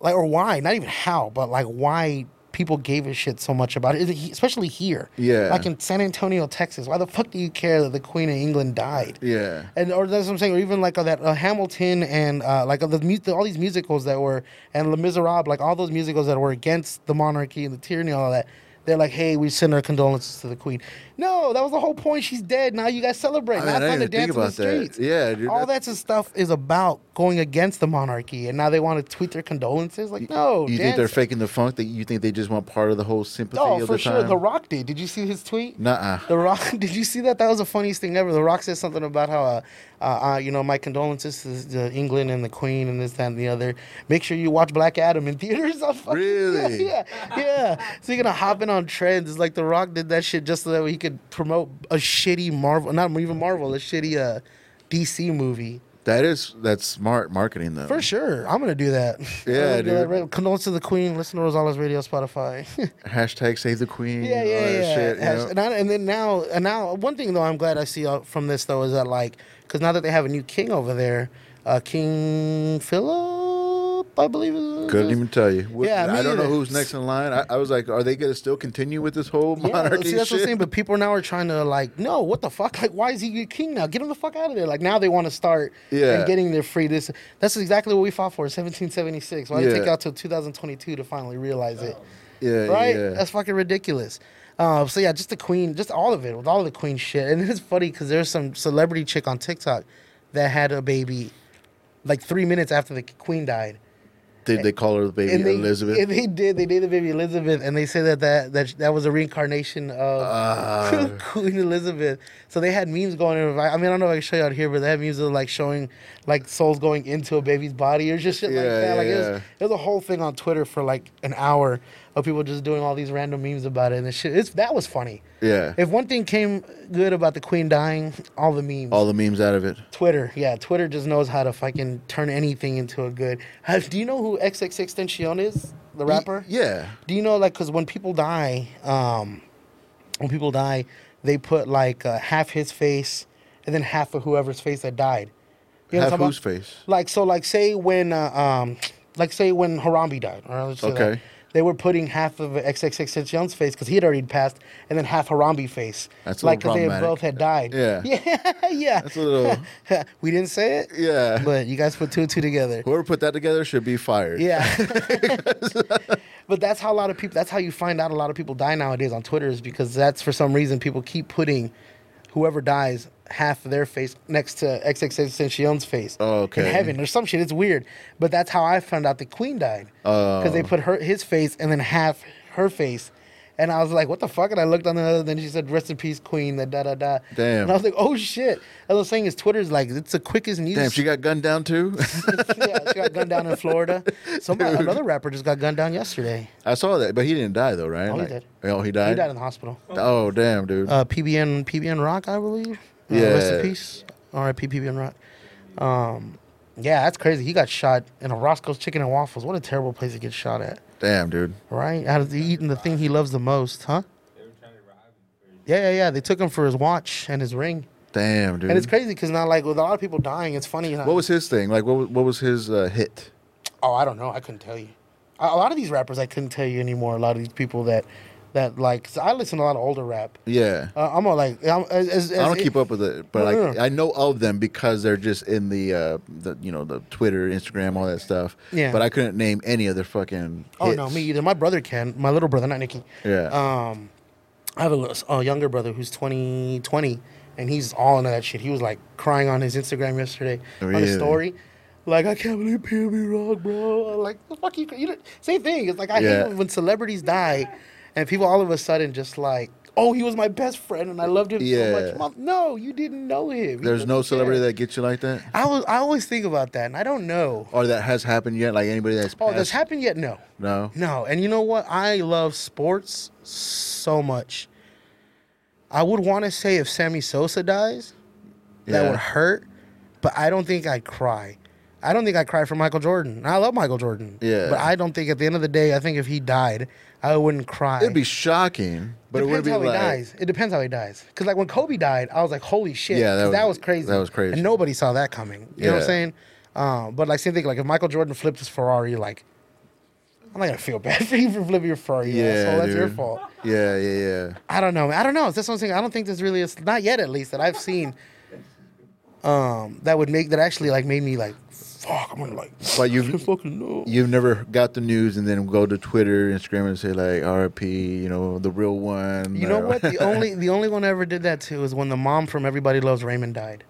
like, or why. Not even how, but like why people gave a shit so much about it- especially here. Yeah. Like in San Antonio, Texas. Why the fuck do you care that the Queen of England died? Yeah. And or that's what I'm saying, or even like uh, that uh, Hamilton and uh, like uh, the mu- all these musicals that were and Les Miserables, like all those musicals that were against the monarchy and the tyranny, and all that. They're like, hey, we send our condolences to the Queen. No, that was the whole point. She's dead. Now you guys celebrate. I mean, now I it's didn't time to think dance in the about that. streets. Yeah, dude, all that- stuff is about going against the monarchy, and now they want to tweet their condolences. Like, no, You think they're faking the funk? That you think they just want part of the whole sympathy Oh, of for the sure. The Rock did. Did you see his tweet? Nuh-uh. The Rock, did you see that? That was the funniest thing ever. The Rock said something about how, uh, uh, uh, you know, my condolences to the England and the Queen and this, that, and the other. Make sure you watch Black Adam in theaters. Fucking- Really? Yeah, yeah. yeah. So you're gonna hop in on trends. It's like The Rock did that shit just so that he could promote a shitty Marvel, not even Marvel, a shitty uh, DC movie. That is that's smart marketing though. For sure, I'm gonna do that. Yeah, that. dude. Right- Condolences to the Queen. Listen to Rosales Radio, Spotify. Hashtag save the queen. Yeah, yeah, that yeah. Shit, and, I, and then now, and now, one thing though, I'm glad I see out from this though is that like, because now that they have a new king over there, uh, King Philip, I believe. Couldn't even tell you. What- Yeah, I don't know who's next in line. I, I was like, are they gonna still continue with this whole Yeah, monarchy see, that's shit? saying. But people now are trying to like, no, what the fuck? Like, why is he king now? Get him the fuck out of there. Like now they want to start Yeah. and getting their free. This that's exactly what we fought for. 1776. Why did it take out till 2022 to finally realize it? yeah, right? yeah. That's fucking ridiculous. Uh, so yeah, just the queen, just all of it, with all the queen shit. And it's funny because there's some celebrity chick on TikTok that had a baby like three minutes after the queen died. Did they call her the baby And they, Elizabeth? And they did. They named the baby Elizabeth, and they said that that that, that was a reincarnation of Ah. Queen Elizabeth. So they had memes going. I I mean, I don't know if I can show you out here, but they had memes of like showing like souls going into a baby's body or just shit like Yeah, that. Like it, yeah, was, it was a whole thing on Twitter for like an hour of people just doing all these random memes about it, and the shit. It's that was funny. yeah. If one thing came good about the Queen dying, all the memes. All the memes out of it. Twitter, yeah, Twitter just knows how to fucking turn anything into a good. Have, do you know who XXX Tentacion is, the rapper? Yeah. Do you know like because when people die, um, when people die, they put like uh, half his face and then half of whoever's face that died. You know I'm whose about? face? Like so, like say when, uh, um, like say when Harambe died. Or let's say that, Okay. They were putting half of XXX Tentacion's face because he had already passed, and then half Harambe face. That's a like little they both had died. Yeah. yeah, yeah. That's a little. we didn't say it, Yeah. but you guys put two and two together. Whoever put that together should be fired. Yeah. but that's how a lot of people, that's how you find out a lot of people die nowadays on Twitter is because that's for some reason people keep putting whoever dies half of their face next to XXXTentacion's face Oh, okay. in heaven or some shit. It's weird. But that's how I found out the queen died. Oh. Because they put her his face and then half her face. And I was like, what the fuck? And I looked on the other, then she said, rest in peace, queen, da da da da. Damn. And I was like, oh shit. And I was saying is Twitter's like, it's the quickest news. Damn, she got gunned down too. yeah, she got gunned down in Florida. Somebody, another rapper just got gunned down yesterday. I saw that, but he didn't die though, right? Oh, he did. Oh, he died. He died in the hospital. Oh, damn, dude. Uh, PBN PBN Rock, I believe. Uh, Rest Yeah. in peace. R.I.P. PBN Rock. Um, yeah, that's crazy. He got shot in a Roscoe's Chicken and Waffles. What a terrible place to get shot at, damn, dude. right? Out of the eating the thing he loves the most, huh? They were trying to rob him. Yeah, yeah, yeah. They took him for his watch and his ring, Damn, dude. and it's crazy because now, like with a lot of people dying, it's funny. What was his thing? Like, what was, what was his uh, hit? Oh, I don't know. I couldn't tell you. A a lot of these rappers, I couldn't tell you anymore. A lot of these people that, that like, I listen to a lot of older rap. Yeah. Uh, I'm all like, I'm, as, as, I don't as- keep up with it, but No, like no, no. I know of them because they're just in the uh, the you know the Twitter, Instagram, all that stuff. Yeah. But I couldn't name any of their fucking. Oh no, me either. My brother can. My little brother, not Nicky. Yeah. Um, I have a, little, a younger brother who's 20, 20, and he's all into that shit. He was like crying on his Instagram yesterday on Really? his story. Like, I can't believe PB Rock, bro. Like, the fuck you, you same thing. It's like, I Yeah. hate when celebrities die and people all of a sudden just like, oh, he was my best friend and I loved him Yeah. so much. Mom, no, you didn't know him. There's no didn't celebrity care. that gets you like that, I, was, I always think about that and I don't know. or that has happened yet. Like anybody that's Oh, that's happened yet? No. No. No, and you know what? I love sports so much. I would want to say if Sammy Sosa dies, that Yeah. would hurt, but I don't think I'd cry. I don't think I'd cry for Michael Jordan. I love Michael Jordan. Yeah. But I don't think at the end of the day, I think if he died, I wouldn't cry. It'd be shocking, but it depends wouldn't be how like. he dies. It depends how he dies. Because like when Kobe died, I was like, holy shit. Yeah, that was- was crazy. that was crazy. And nobody saw that coming. You know what I'm saying? Um, but like same thing, like if Michael Jordan flipped his Ferrari, like I'm not gonna feel bad for you for flipping your Ferrari. Yeah, Yeah, that's your dude. fault. Yeah, yeah, yeah. I don't know. I don't know. That's what I'm saying. I don't think there's really a, not yet at least that I've seen um that would make that actually like made me like fuck. I'm gonna like But you've fucking know. you've never got the news and then go to Twitter, Instagram, and say like RP, you know, the real one. You know what? The only the only one I ever did that to is when the mom from Everybody Loves Raymond died.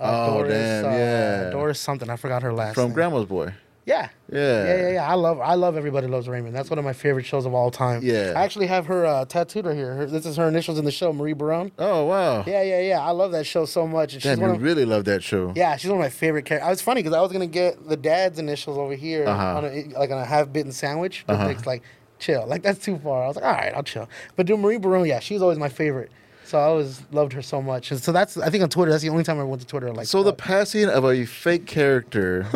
Uh, Oh, damn, yeah. Doris something. I forgot her last from name. Grandma's Boy. Yeah. Yeah. Yeah, yeah, yeah. I love I love Everybody Loves Raymond. That's one of my favorite shows of all time. Yeah. I actually have her uh, tattooed right here. Her, this is her initials in the show, Marie Barone. Oh wow. Yeah, yeah, yeah. I love that show so much. And Damn, one you of, really love that show. Yeah, she's one of my favorite characters. It's funny because I was gonna get the dad's initials over here Uh-huh. on a, like on a half bitten sandwich, but Uh-huh. it's like chill. Like that's too far. I was like, all right, I'll chill. But do Marie Barone, yeah, she was always my favorite. So I always loved her so much. And so that's I think on Twitter, that's the only time I went to Twitter. Like, So the uh, passing of a fake character,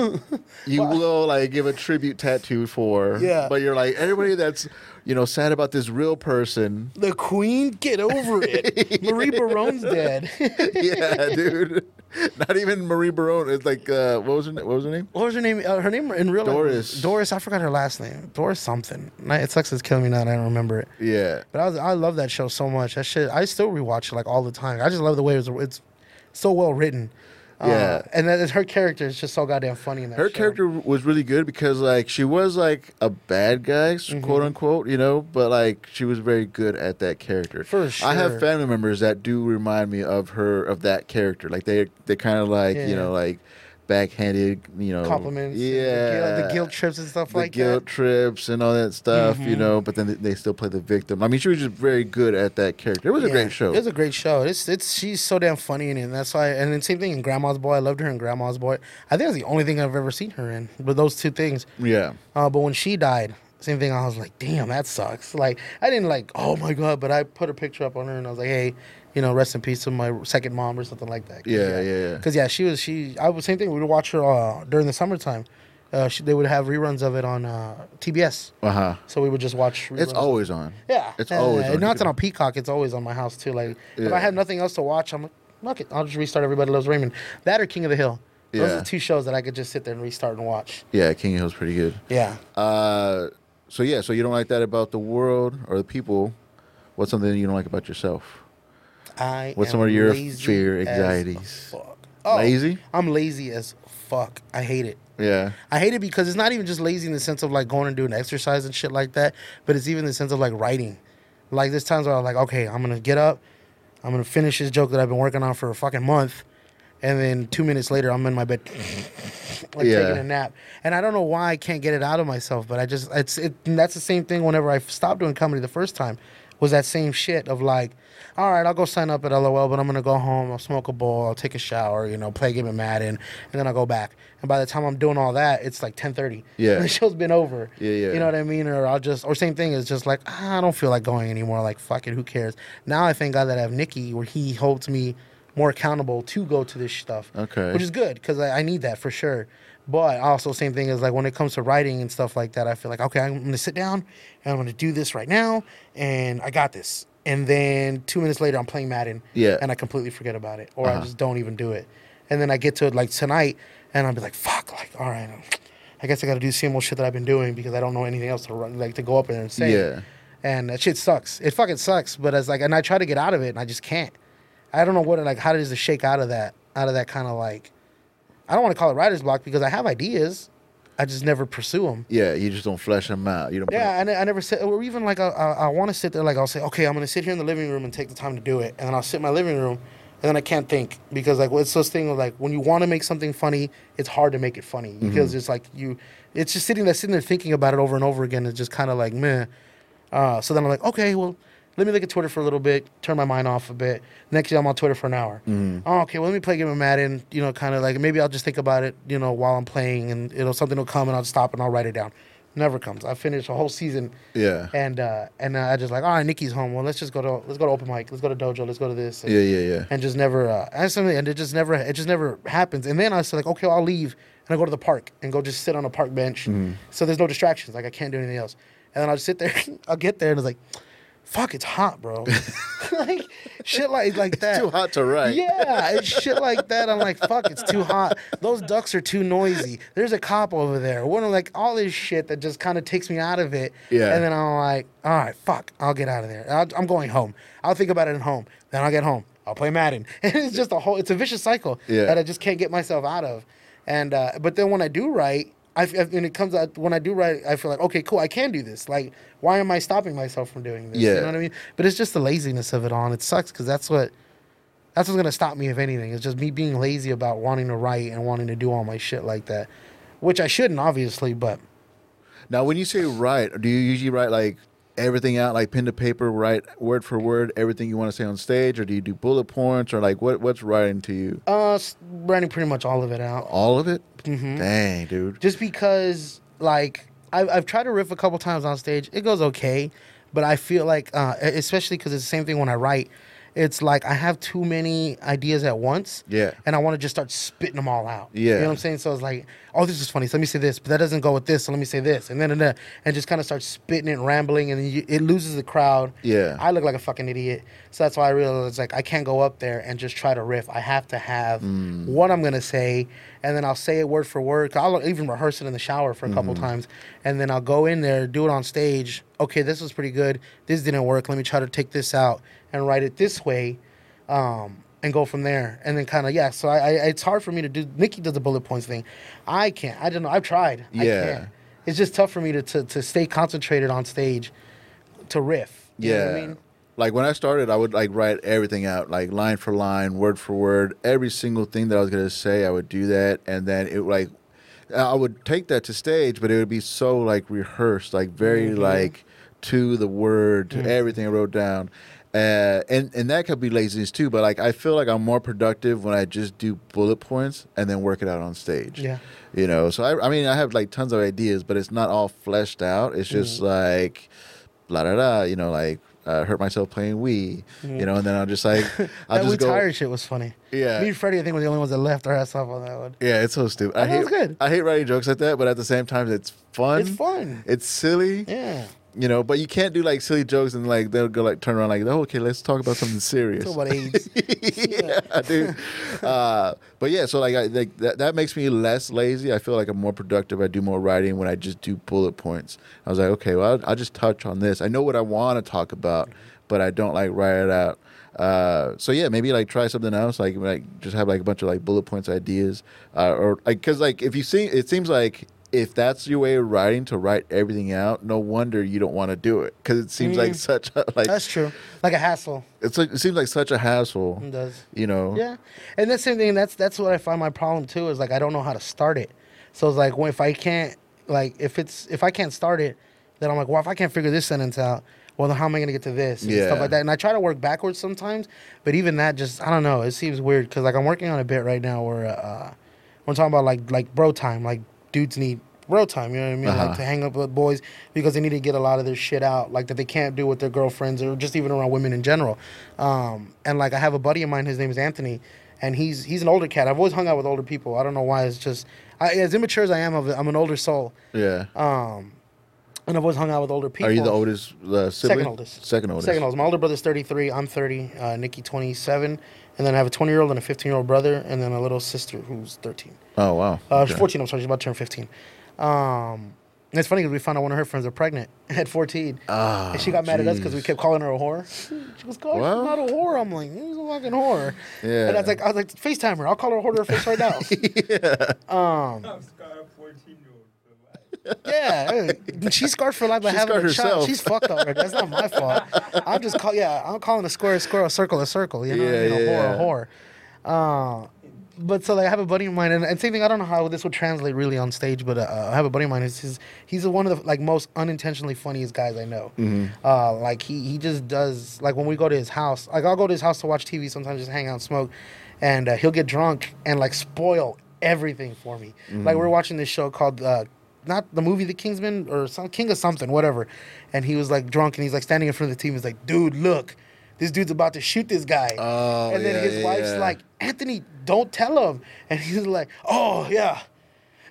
you will like give a tribute tattoo for. Yeah. But you're like everybody that's you know sad about this real person. the Queen, get over it. Marie Barone's dead. yeah, dude. Not even Marie Barone. It's like uh, what was her what was her name? What was her name? Uh, her name in real life Doris. Doris. I forgot her last name. Doris something. It sucks. It's killing me now. I don't remember it. Yeah. But I was, I love that show so much. That shit. I still rewatch it like all the time. I just love the way it was. It's so well written. Uh, Yeah. and then her character is just so goddamn funny in that. Her show. character was really good because like she was like a bad guy, Mm-hmm. quote unquote, you know, but like she was very good at that character. For sure, I have family members that do remind me of her of that character. Like they they kind of like you know like backhanded, you know, compliments. Yeah, the guilt, the guilt trips and stuff the like guilt that. trips and all that stuff, you Mhm. know. But then they- still play the victim. I mean, she was just very good at that character. It was a great show. It was a great show. It's it's she's so damn funny in it. And that's why. And then same thing in Grandma's Boy. I loved her in Grandma's Boy. I think that's the only thing I've ever seen her in. But those two things. yeah, Uh, but when she died, same thing. I was like, damn, that sucks. Like I didn't like, oh my god. But I put a picture up on her and I was like, hey, you know, rest in peace to my second mom or something like that. Yeah, yeah, yeah. Because yeah, she was she. I was same thing. We would watch her uh, during the summertime. Uh, she, they would have reruns of it on uh, TBS. uh huh. So we would just watch. Reruns. It's always on. Yeah, It's always on. Not can- on Peacock. It's always on my house too. Like if I have nothing else to watch, I'm like, fuck it. I'll just restart Everybody Loves Raymond. That or King of the Hill. Those are two shows that I could just sit there and restart and watch. Yeah, King of the Hill's pretty good. Yeah. Uh, so yeah, so you don't like that about the world or the people. What's something you don't like about yourself? I. What's am some of your fear, anxieties? Fuck. Oh, Lazy? I'm lazy as fuck. I hate it. Yeah, I hate it because it's not even just lazy in the sense of like going and doing exercise and shit like that, but it's even the sense of like writing. Like there's times where I'm like, okay, I'm gonna get up, I'm gonna finish this joke that I've been working on for a fucking month, and then two minutes later I'm in my bed, like Yeah. taking a nap, and I don't know why I can't get it out of myself, but I just it's it. that's the same thing whenever I stopped doing comedy the first time, was that same shit of like. All right, I'll go sign up at LOL, but I'm gonna go home. I'll smoke a bowl. I'll take a shower. You know, play a game of Madden, and then I'll go back. And by the time I'm doing all that, it's like 10:30. Yeah. the show's been over. Yeah, yeah. You know what I mean? Or I'll just, or same thing is just like ah, I don't feel like going anymore. Like fuck it, who cares? Now I thank God that I have Nikki, where he holds me more accountable to go to this stuff. Okay. which is good because I, I need that for sure. But also same thing is like when it comes to writing and stuff like that, I feel like okay, I'm gonna sit down and I'm gonna do this right now, and I got this. And then two minutes later, I'm playing Madden. Yeah. And I completely forget about it, or I Uh-huh. just don't even do it. And then I get to it like tonight, and I'll be like, "Fuck!" Like, all right, I guess I got to do the same old shit that I've been doing because I don't know anything else to run, like to go up there and say. Yeah. And that shit sucks. It fucking sucks. But it's like, and I try to get out of it, and I just can't. I don't know what like how does it shake out of that out of that kind of like. I don't want to call it writer's block because I have ideas, I just never pursue them. yeah. You just don't flesh them out. You don't. Yeah, I, ne- I never sit, or even like I, I, I want to sit there, like I'll say, okay, I'm gonna sit here in the living room and take the time to do it, and then I'll sit in my living room, and then I can't think because like it's this thing of like when you want to make something funny, it's hard to make it funny because it's like you, it's just sitting there, sitting there thinking about it over and over again. It's just kind of like meh. Uh, so then I'm like, okay, well, let me look at Twitter for a little bit, turn my mind off a bit. Next day I'm on Twitter for an hour. Oh, okay, well, let me play a game of Madden. You know, kind of like maybe I'll just think about it, you know, while I'm playing, and it'll something will come and I'll stop and I'll write it down. Never comes. I finish a whole season Yeah. and uh, and uh, I just like, all right, Nikki's home. Well, let's just go to let's go to open mic. Let's go to dojo. Let's go to this. And, Yeah. Yeah. Yeah. and just never uh, and something, and it just never it just never happens. And then I was like, okay, I'll leave and I go to the park and go just sit on a park bench. Mm-hmm. So there's no distractions. Like I can't do anything else. And then I'll just sit there. I'll get there and it's like, fuck, it's hot, bro. like shit like like that. Too hot to write. Yeah, it's shit like that. I'm like, fuck, it's too hot. Those ducks are too noisy. There's a cop over there. One of like all this shit that just kind of takes me out of it. Yeah. And then I'm like, all right, fuck, I'll get out of there. I'll, I'm going home. I'll think about it at home. Then I'll get home. I'll play Madden. And it's just a whole. It's a vicious cycle Yeah. that I just can't get myself out of. And uh, but then when I do write. I, when it comes out when I do write, I feel like okay, cool, I can do this. Like, why am I stopping myself from doing this? Yeah. You know what I mean? But it's just the laziness of it all. And it sucks because that's what that's what's gonna stop me if anything. It's just me being lazy about wanting to write and wanting to do all my shit like that, which I shouldn't obviously. But Now, when you say write, do you usually write like everything out, like pen to paper, write word for word everything you want to say on stage, or do you do bullet points, or like what what's writing to you? uh, writing pretty much all of it out, All of it? Mhm. Dang, dude. just because like I've, I've tried to riff a couple times on stage. It goes okay, but I feel like, uh, especially because it's the same thing when I write. It's like I have too many ideas at once. Yeah. And I want to just start spitting them all out. Yeah. You know what I'm saying? So it's like, oh, this is funny. So let me say this, but that doesn't go with this. So let me say this, and then and, then, and just kind of start spitting it, and rambling, and you, it loses the crowd. Yeah. I look like a fucking idiot. So that's why I realized like I can't go up there and just try to riff. I have to have Mm. what I'm gonna say, and then I'll say it word for word. I'll even rehearse it in the shower for a couple Mm-hmm. times, and then I'll go in there, do it on stage. Okay, this was pretty good. This didn't work. Let me try to take this out and write it this way, um, and go from there. And then kind of yeah. So I, I, it's hard for me to do. Nikki does the bullet points thing. I can't. I don't know. I've tried. I Yeah. can't. It's just tough for me to, to to stay concentrated on stage, to riff. You know Yeah. I mean? Like when I started, I would like write everything out, like line for line, word for word, every single thing that I was gonna say. I would do that, and then it like I would take that to stage, but it would be so like rehearsed, like very Mm-hmm. like to the word, to everything I wrote down. Uh, and and that could be laziness too, but like I feel like I'm more productive when I just do bullet points and then work it out on stage. Yeah. you know. So I, I mean, I have like tons of ideas, but it's not all fleshed out. It's just Mm-hmm. like blah da da, you know, like uh, hurt myself playing Wii, you know, and then I'll just like I'll Mm-hmm. that just we go. tired shit was funny. Yeah. Me and Freddie, I think, were the only ones that left our ass off on that one. Yeah, it's so stupid. I it hate was good. I hate writing jokes like that, but at the same time, it's fun. It's fun. It's silly. Yeah. You know, but you can't do like silly jokes and like they'll go like turn around like, oh, okay, let's talk about something serious. Talk about AIDS. yeah, dude. Uh, but yeah, so like, I, like that, that makes me less lazy. I feel like I'm more productive. I do more writing when I just do bullet points. I was like, okay, well, I'll, I'll just touch on this. I know what I want to talk about, but I don't like write it out. Uh, so yeah, maybe like try something else, like like just have like a bunch of like bullet points ideas, uh, or like because like if you see, it seems like if that's your way of writing to write everything out, no wonder you don't want to do it because it seems like such a like That's true. Like a hassle. it's like it seems like such a hassle. It does. You know. Yeah, and that's the same thing. That's that's what I find my problem too. Is like I don't know how to start it. So it's like when if I can't like if it's if I can't start it, then I'm like, well, if I can't figure this sentence out, well, then how am I gonna get to this and Yeah. stuff like that? And I try to work backwards sometimes, but even that just I don't know. It seems weird because like I'm working on a bit right now where uh, we're talking about like like bro time. Like dudes need real time. You know what I mean? Uh-huh. Like to hang up with boys because they need to get a lot of their shit out, like that they can't do with their girlfriends or just even around women in general. Um, and like I have a buddy of mine, his name is Anthony, and he's he's an older cat. I've always hung out with older people. I don't know why. It's just I, as immature as I am, I'm an older soul. Yeah. Um, and I've always hung out with older people. Are you the oldest uh, sibling? Second oldest. Second oldest. Second oldest. My older brother's 33. I'm 30. Uh, Nikki 27. And then I have a 20 year old and a 15 year old brother, and then a little sister who's 13. Oh wow. Uh, Okay. she's 14. I'm sorry, she's about to turn 15. Um, and it's funny because we found out one of her friends are pregnant at 14. Ah, and she got mad at us because we kept calling her a whore. She was calling Well. she's not a whore. I'm like, who's a fucking whore? Yeah. And I was like, I was like, FaceTime her. I'll call her a whore to her face right now. Um, I'm scarred a 14 yeah, she's scarred for life by She having scarred a child. She's fucked already. That's not my fault. I'm just call yeah. I'm calling a square a square, a circle a circle. You know, I Yeah, mean? a yeah, whore a whore. Uh, but so like I have a buddy of mine, and, and same thing. I don't know how this would translate really on stage, but uh, I have a buddy of mine. He's he's, he's one of the like most unintentionally funniest guys I know. Uh, like he he just does like when we go to his house. Like I'll go to his house to watch TV. Sometimes just hang out and smoke, and uh, he'll get drunk and like spoil everything for me. Like we're watching this show called. Uh, not the movie The Kingsman or some King of something, whatever. And he was like drunk and he's like standing in front of the team. He's like, dude, look, this dude's about to shoot this guy. Oh, and then yeah, his yeah, wife's yeah. like, Anthony, don't tell him. And he's like, oh, yeah.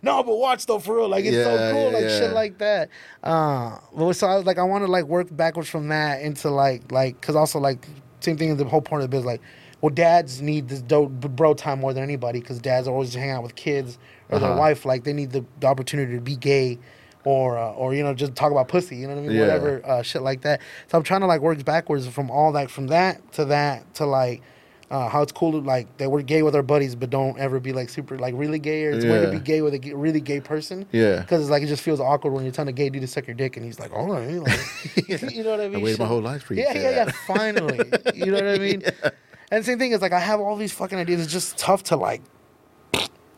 No, but watch though, for real. Like, it's so cool. like, shit like that. Uh, but so I was like, I want to like work backwards from that into like, like, cause also like, same thing, in the whole point of the biz, like, well, dads need this dope bro time more than anybody because dads are always hanging out with kids or their Uh-huh. wife. Like, they need the, the opportunity to be gay or, uh, or, you know, just talk about pussy, you know what I mean? Yeah. Whatever, uh, shit like that. So I'm trying to like work backwards from all that, from that to that to like, uh, how it's cool to like that we're gay with our buddies, but don't ever be like super like really gay, or it's weird to be gay with a g- really gay person. Yeah. because it's like it just feels awkward when you're telling a gay dude to suck your dick, and he's like, "All right," like, you know what I mean? i waited my whole life for you Yeah, yeah, say yeah. Finally, you know what I mean? And same thing is like I have all these fucking ideas. It's just tough to like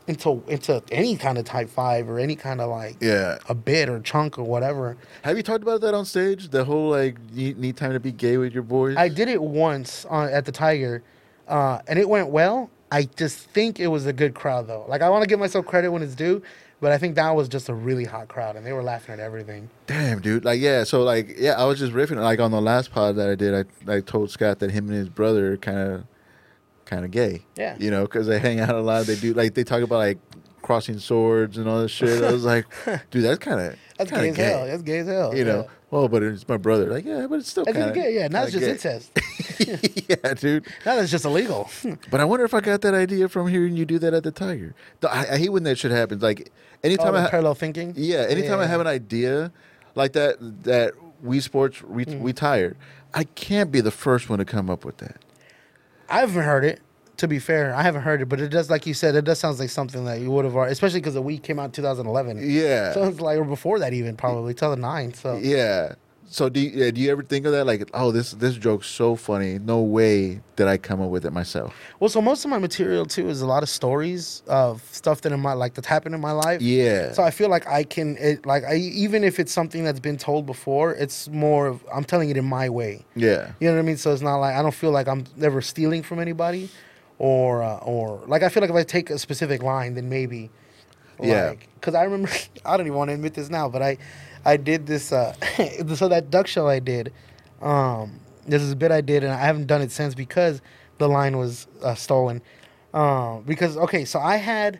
into into any kind of tight five or any kind of like Yeah. a bit or chunk or whatever. Have you talked about that on stage? The whole like need, need time to be gay with your boys. I did it once on, at the Tiger, uh, and it went well. I just think it was a good crowd though. Like I want to give myself credit when it's due, But I think that was just a really hot crowd, and they were laughing at everything. Damn, dude. Like, yeah. So, like, yeah, I was just riffing. Like on the last pod that I did, I I told Scott that him and his brother kind of, kind of gay. Yeah. You know, because they hang out a lot. They do like they talk about like crossing swords and all this shit. I was like, dude, that's kind of That's gay as hell. That's gay as hell. You know. yeah. Well, but it's my brother. Like, yeah, but it's still That's kind of gay. Yeah, now it's just incest. yeah, dude. now it's just illegal. But I wonder if I got that idea from hearing you do that at the Tiger. I, I hate when that shit happens. Like anytime oh, I ha- parallel thinking. yeah, anytime I have an idea like that, that we sports we Mm. we tired, I can't be the first one to come up with that. I haven't heard it. To be fair, I haven't heard it, but it does, like you said, it does sounds like something that you would have, already- especially because the week came out in 2011. Yeah, So it's like, or before that even, probably till the 2009. So yeah. So do you, do you ever think of that? Like, oh, this this joke's so funny. No way did I come up with it myself. well, so most of my material too is a lot of stories of stuff that in my like that's happened in my life. Yeah. So I feel like I can, it, like, I even if it's something that's been told before, it's more of I'm telling it in my way. yeah. You know what I mean? So it's not like I don't feel like I'm ever stealing from anybody, or uh, or like I feel like if I take a specific line, then maybe, Yeah. Because I remember I don't even want to admit this now, but I I did this. Uh, so that duck show I did, um, this is a bit I did, and I haven't done it since because the line was uh, stolen. Um, because okay, so I had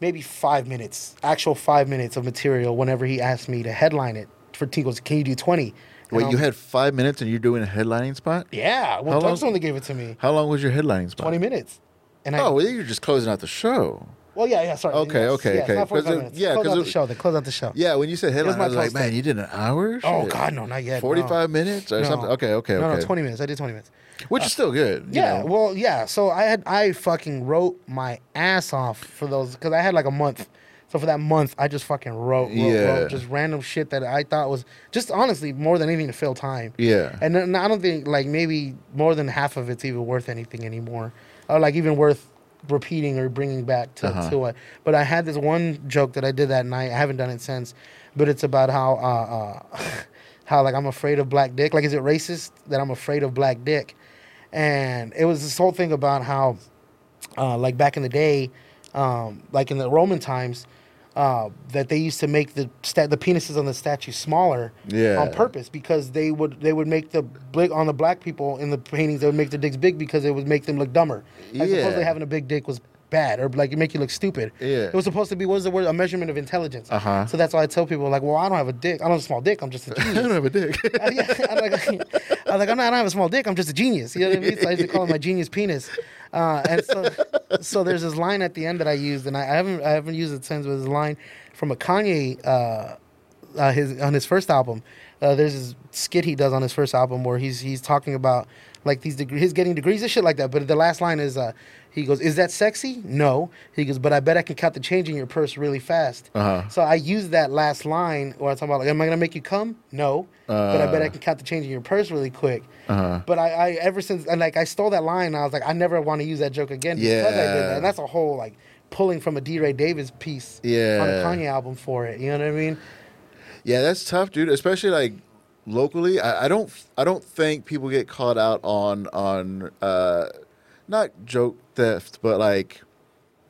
maybe five minutes, actual five minutes of material whenever he asked me to headline it for Tinkles. Can you do twenty? Wait, you had five minutes and you're doing a headlining spot? yeah, well, Doug's only gave it to me. How long was your headlining spot? Twenty minutes. And I, Oh, well, you're just closing out the show. Well, yeah, yeah, sorry. Okay, yes, okay, yes, okay. Not 45 'Cause it- minutes. yeah, close out it- the show. Then close out the show. Yeah, when you said headline, I was like, man, you did an hour? Oh God, no, not yet. no. 45 minutes or No. something? Okay, okay, No, okay. no, twenty minutes. I did twenty minutes. Which is still good. you Yeah, know. well, yeah. So I had I fucking wrote my ass off for those because I had like a month. So for that month, I just fucking wrote, wrote, Yeah. wrote just random shit that I thought was just honestly more than anything to fill time. Yeah. And then I don't think like maybe more than half of it's even worth anything anymore, or like even worth repeating or bringing back to Uh-huh. to it. But I had this one joke that I did that night. I haven't done it since, but it's about how uh, uh, how like I'm afraid of black dick. Like, is it racist that I'm afraid of black dick? And it was this whole thing about how, uh, like back in the day, um, like in the Roman times. Uh, that they used to make the sta- the penises on the statue smaller Yeah. on purpose because they would they would make the big on the black people in the paintings they would make their dicks big because it would make them look dumber. As Yeah. supposedly having a big dick was bad or like it make you look stupid. Yeah. It was supposed to be what was the word a measurement of intelligence. Uh-huh. So that's why I tell people like, well, I don't have a dick. I don't have a small dick. I'm just a I genius. I don't have a dick. Uh, yeah, I'm like, I'm like, I'm not, I don't have a small dick. I'm just a genius. You know what I mean? So I used to call it my genius penis. Uh, and so, so there's this line at the end that I used, and I, I haven't, I haven't used it since. But a line from a Kanye, uh, uh, his on his first album. Uh, there's this skit he does on his first album where he's he's talking about like these degrees, he's getting degrees and shit like that. But the last line is, uh, he goes, "Is that sexy? No." He goes, "But I bet I can count the change in your purse really fast." Uh-huh. So I use that last line where I'm talking about, like, am I gonna make you come? No. but I bet I can count the change in your purse really quick. Uh-huh. But I, I ever since and like I stole that line, and I was like, I never want to use that joke again because I did that. And that's a whole like pulling from a DeRay Davis piece yeah. on a Kanye album for it. You know what I mean? Yeah, that's tough, dude. Especially like locally. I, I don't. I don't think people get caught out on on uh, not joke theft, but like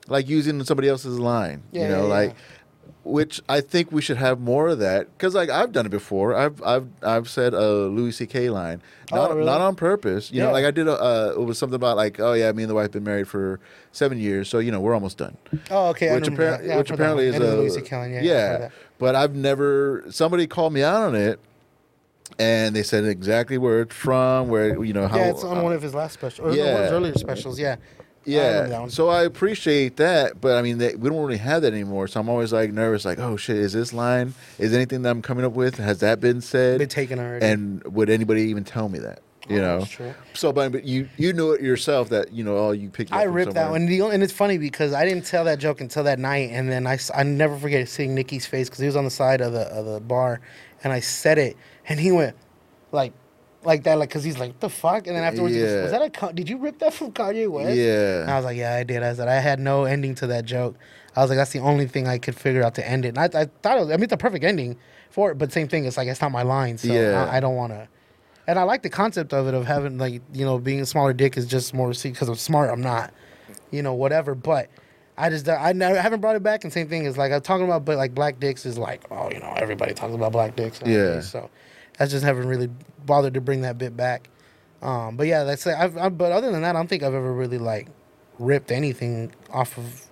like using somebody else's line. Yeah, you know, yeah, like yeah. which I think we should have more of that because like I've done it before. I've I've I've said a Louis C.K. line, not Oh, really? not on purpose. You know, like I did a uh, it was something about like oh yeah, me and the wife been married for seven years, so you know we're almost done Oh, okay. Which, remember appar- Yeah, which apparently is a Louis C.K. Kelly, yeah, I've heard that. But I've never somebody called me out on it, and they said exactly where it's from, where you know how. yeah, it's on uh, one of his last specials, or one of yeah. his earlier specials. Yeah. I yeah, one. so I appreciate that, but I mean, they, we don't really have that anymore. So I'm always like nervous, like, oh shit, is this line, is anything that I'm coming up with, has that been said? Been taken already. And would anybody even tell me that? Oh, you Oh, know, that's true. so but, but you you knew it yourself that you know oh you picked. up I ripped that one, and it's funny because I didn't tell that joke until that night, and then I I never forget seeing Nicky's face because he was on the side of the of the bar, and I said it, and he went like like that, like because he's like the fuck, and then afterwards he goes, Yeah. was that a Con- did you rip that from Kanye West? Yeah. and I was like, yeah, I did. I said I had no ending to that joke. I was like, that's the only thing I could figure out to end it. And I, I thought it was, I mean, it's a perfect ending for it, but same thing. It's like it's not my line, so Yeah. I, I don't want to. And I like the concept of it of having like you know being a smaller dick is just more see, because I'm smart. I'm not, you know, whatever. But I just I never I haven't brought it back. And same thing is like I'm talking about, but like black dicks is like oh you know everybody talks about black dicks. Yeah. So I just haven't really bothered to bring that bit back. Um, but yeah, that's I've, i but other than that, I don't think I've ever really like ripped anything off of.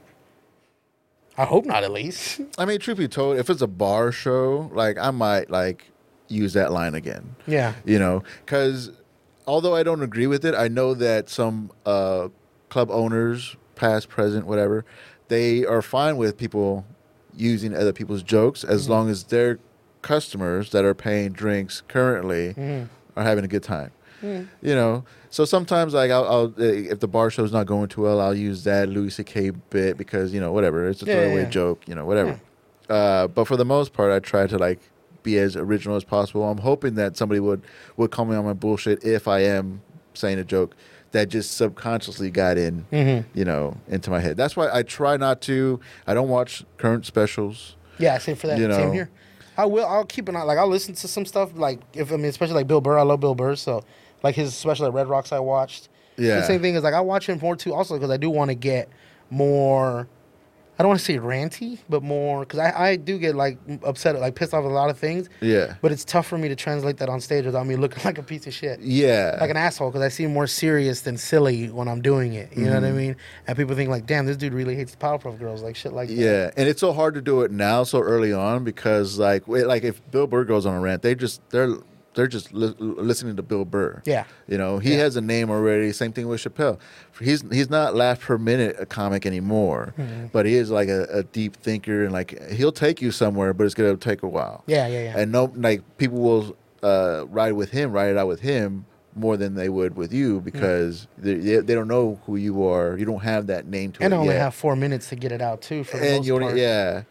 I hope not, at least. I mean, truth be told, if it's a bar show, like I might like use that line again. yeah. You know, because although I don't agree with it, I know that some uh, club owners, past, present, whatever, they are fine with people using other people's jokes as long as their customers that are paying drinks currently are having a good time. You know, so sometimes like I'll, I'll uh, if the bar show's not going too well, I'll use that Louis C.K. bit because you know whatever it's a Yeah, yeah, throwaway yeah. joke, you know whatever. Uh, but for the most part, I try to like be as original as possible. I'm hoping that somebody would would call me on my bullshit if I am saying a joke that just subconsciously got in, Mm-hmm. you know, into my head. That's why I try not to. I don't watch current specials. Yeah, same for that. You Same know. here. I will. I'll keep an eye. Like I'll listen to some stuff. Like if I mean, especially like Bill Burr. I love Bill Burr. So like his special at Red Rocks, I watched. Yeah. The same thing is like I watch him more too. Also because I do want to get more. I don't want to say ranty, but more because I, I do get like upset, like pissed off at a lot of things. Yeah. But it's tough for me to translate that on stage without me looking like a piece of shit. Yeah. Like an asshole because I seem more serious than silly when I'm doing it. You know Mm-hmm. what I mean? And people think like, damn, this dude really hates the Powerpuff Girls, like shit like that. Yeah, and it's so hard to do it now, so early on, because like, like if Bill Burr goes on a rant, they just they're they're just li- listening to Bill Burr. Yeah. you know, he Yeah. has a name already. Same thing with Chappelle. He's he's not laugh per minute a comic anymore, Mm-hmm. but he is like a, a deep thinker, and like he'll take you somewhere, but it's gonna take a while. Yeah, yeah, yeah. And no, like people will uh, ride with him, ride it out with him more than they would with you Mm. because they, they they don't know who you are. You don't have that name to and it only yet have four minutes to get it out too. For the and you only yeah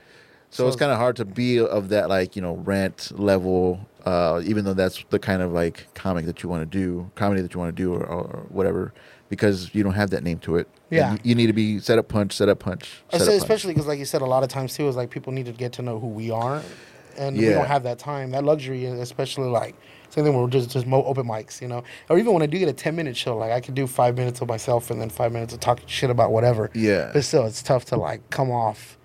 so, So- it's kind of hard to be of that like you know rant level uh even though that's the kind of like comic that you want to do comedy that you want to do or, or whatever because you don't have that name to it Yeah. you, you need to be set up punch set up punch set up especially because, like you said, a lot of times too is like people need to get to know who we are, and we don't have that time, that luxury, especially like same thing. We're just just mo- open mics, you know, or even when I do get a ten minute show, like I can do five minutes of myself and then five minutes of talking shit about whatever. Yeah. but still, it's tough to like come off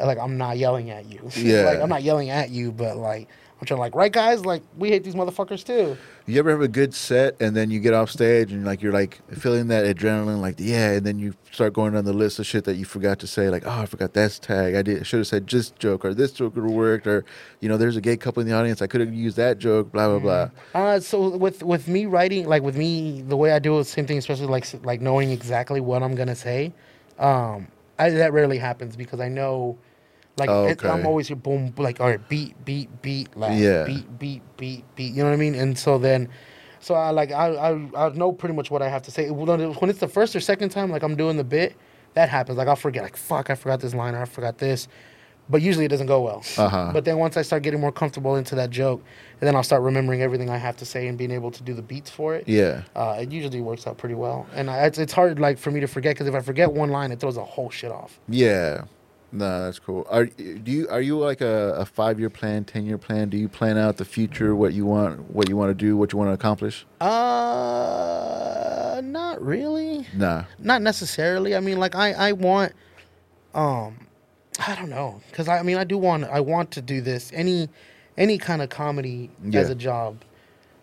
like I'm not yelling at you. Yeah. like I'm not yelling at you, but like I'm like right guys, like we hate these motherfuckers too. you ever have a good set and then you get off stage and like you're like feeling that adrenaline like yeah and then you start going down the list of shit that you forgot to say like oh i forgot that tag i did should have said this joke or this joke would have worked or you know there's a gay couple in the audience i could have used that joke blah blah blah Uh, so with with me writing, like with me, the way I do it, same thing. Especially like like knowing exactly what I'm gonna say. Um, I, that rarely happens because I know, like Oh, it, I'm always here, boom, like all right, beat, beat, beat, laugh, Yeah. beat, beat, beat, beat. You know what I mean? And so then, so I like I I, I know pretty much what I have to say. When when it's the first or second time, like I'm doing the bit, that happens. Like I'll forget, like fuck, I forgot this line or I forgot this. But usually it doesn't go well. Uh-huh. But then once I start getting more comfortable into that joke, and then I'll start remembering everything I have to say and being able to do the beats for it. yeah Uh, it usually works out pretty well, and I, it's, it's hard like for me to forget because if I forget one line, it throws the whole shit off. Yeah. No, that's cool. Are do you are you like a, a five year plan, ten year plan? Do you plan out the future, what you want, what you want to do, what you want to accomplish? Uh, not really. Nah. Not necessarily. I mean, like I, I want, um, I don't know, because I, I mean, I do want, I want to do this any, any kind of comedy as a job,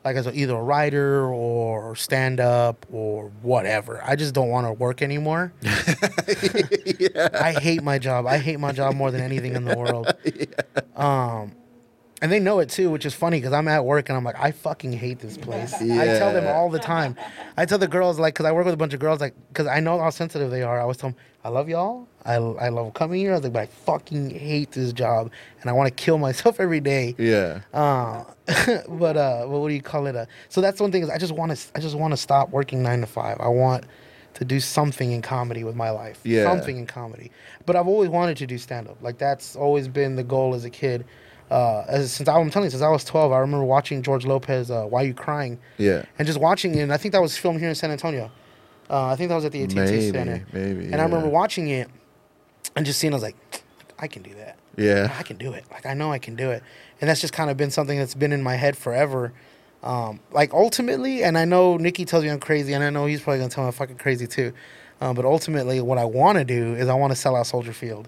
like as a, either a writer or stand up or whatever. I just don't want to work anymore. I hate my job. I hate my job more than anything in the world. Um, and they know it too, which is funny because I'm at work and I'm like, I fucking hate this place. I tell them all the time. I tell the girls like, because I work with a bunch of girls, like, because I know how sensitive they are. I always tell them, I love y'all. I, I love coming here. I was like, but I fucking hate this job and I want to kill myself every day. Yeah. Uh, but uh, what do you call it? Uh, so that's one thing is I just want to I just want to stop working nine to five. I want to do something in comedy with my life. Yeah. Something in comedy. But I've always wanted to do stand up. Like that's always been the goal as a kid. Uh, as since I, I'm telling you, since I was 12, I remember watching George Lopez. Uh, Why you crying? Yeah. And just watching it. And I think that was filmed here in San Antonio. Uh, I think that was at the AT&T Maybe, Center. maybe, And I remember watching it and just seeing. I was like, I can do that. Yeah. I can do it. Like I know I can do it, and that's just kind of been something that's been in my head forever. Um, like ultimately, and I know Nikki tells me I'm crazy, and I know he's probably gonna tell me I'm fucking crazy too. Uh, but ultimately, what I want to do is I want to sell out Soldier Field,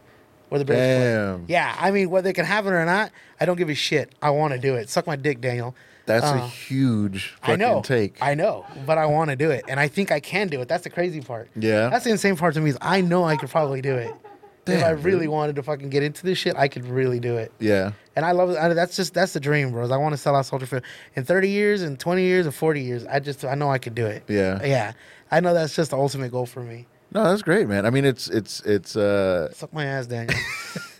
where the Bears play. Damn. Yeah, I mean, whether they can have it or not, I don't give a shit. I want to do it. Suck my dick, Daniel. That's a Uh, huge I fucking know. take. I know, but I want to do it, and I think I can do it. That's the crazy part. Yeah. That's the insane part to me is I know I could probably do it. if I really dude. wanted to fucking get into this shit, I could really do it. yeah. And I love it. I, that's just that's the dream, bros. I want to sell out Soldier Field in 30 years, in 20 years, or 40 years. I just I know I could do it. Yeah. Yeah. I know that's just the ultimate goal for me. No, that's great, man. I mean, it's it's it's uh, Suck my ass, Daniel.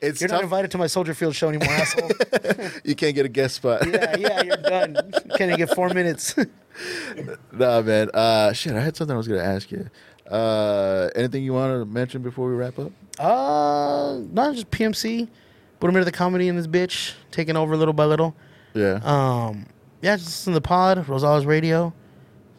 it's You're tough. not invited to my Soldier Field show anymore, asshole. you can't get a guest spot. yeah, yeah, you're done. Can't get four minutes. nah, man. Uh, shit, I had something I was gonna ask you. Uh, anything you want to mention before we wrap up? uh, not just PMC. Put a minute of the comedy in this bitch, taking over little by little. Yeah. Um, yeah, just listen to the pod, Rosales Radio.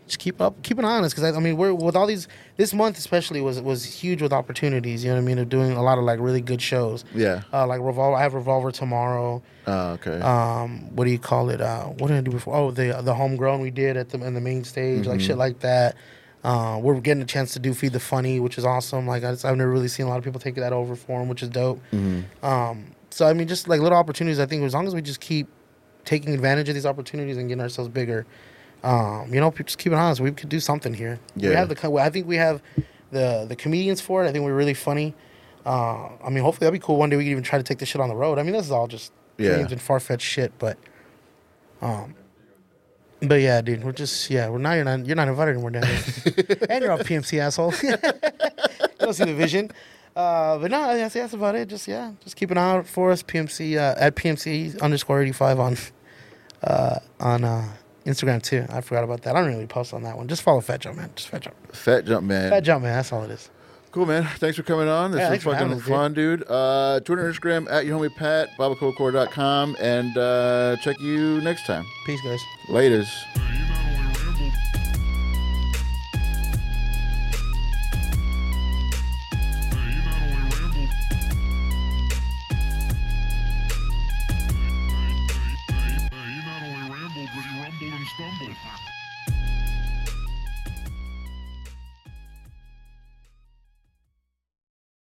Just keep up, keep an eye on us, because I, I mean, we're with all these. This month especially was was huge with opportunities. You know what I mean? Of doing a lot of like really good shows. yeah. Uh, like Revolver, I have Revolver tomorrow. Oh, okay. Um, what do you call it? Uh, what did I do before? Oh, the the homegrown we did at the in the main stage, like shit like that. Uh, we're getting a chance to do Feed the Funny, which is awesome. Like I just, I've never really seen a lot of people take that over for them, which is dope. Um, so I mean, just like little opportunities. I think as long as we just keep taking advantage of these opportunities and getting ourselves bigger, um, you know, just keep it honest. We could do something here. Yeah. We have the. I think we have the the comedians for it. I think we're really funny. Uh, I mean, hopefully that'd be cool. One day we can even try to take this shit on the road. I mean, this is all just Yeah. dreams and far fetched shit, but um, but yeah, dude, we're just yeah, we're not you're not you're not invited anymore, Dan. and you're off PMC asshole. you don't see the vision. Uh, but no, that's, that's about it. Just yeah, just keep an eye out for us. PMC uh, at PMC underscore eighty five on uh, on uh, Instagram too. I forgot about that. I don't really post on that one. Just follow Fat Jumpman. Just Fat Jump. Fat Jumpman. Fat Jumpman. That's all it is. Cool, man. Thanks for coming on. This Yeah, was fucking us, dude. fun, dude. Uh, Twitter, Instagram, at your homie Pat, babacocore.com, and uh, check you next time. Peace, guys. Laters.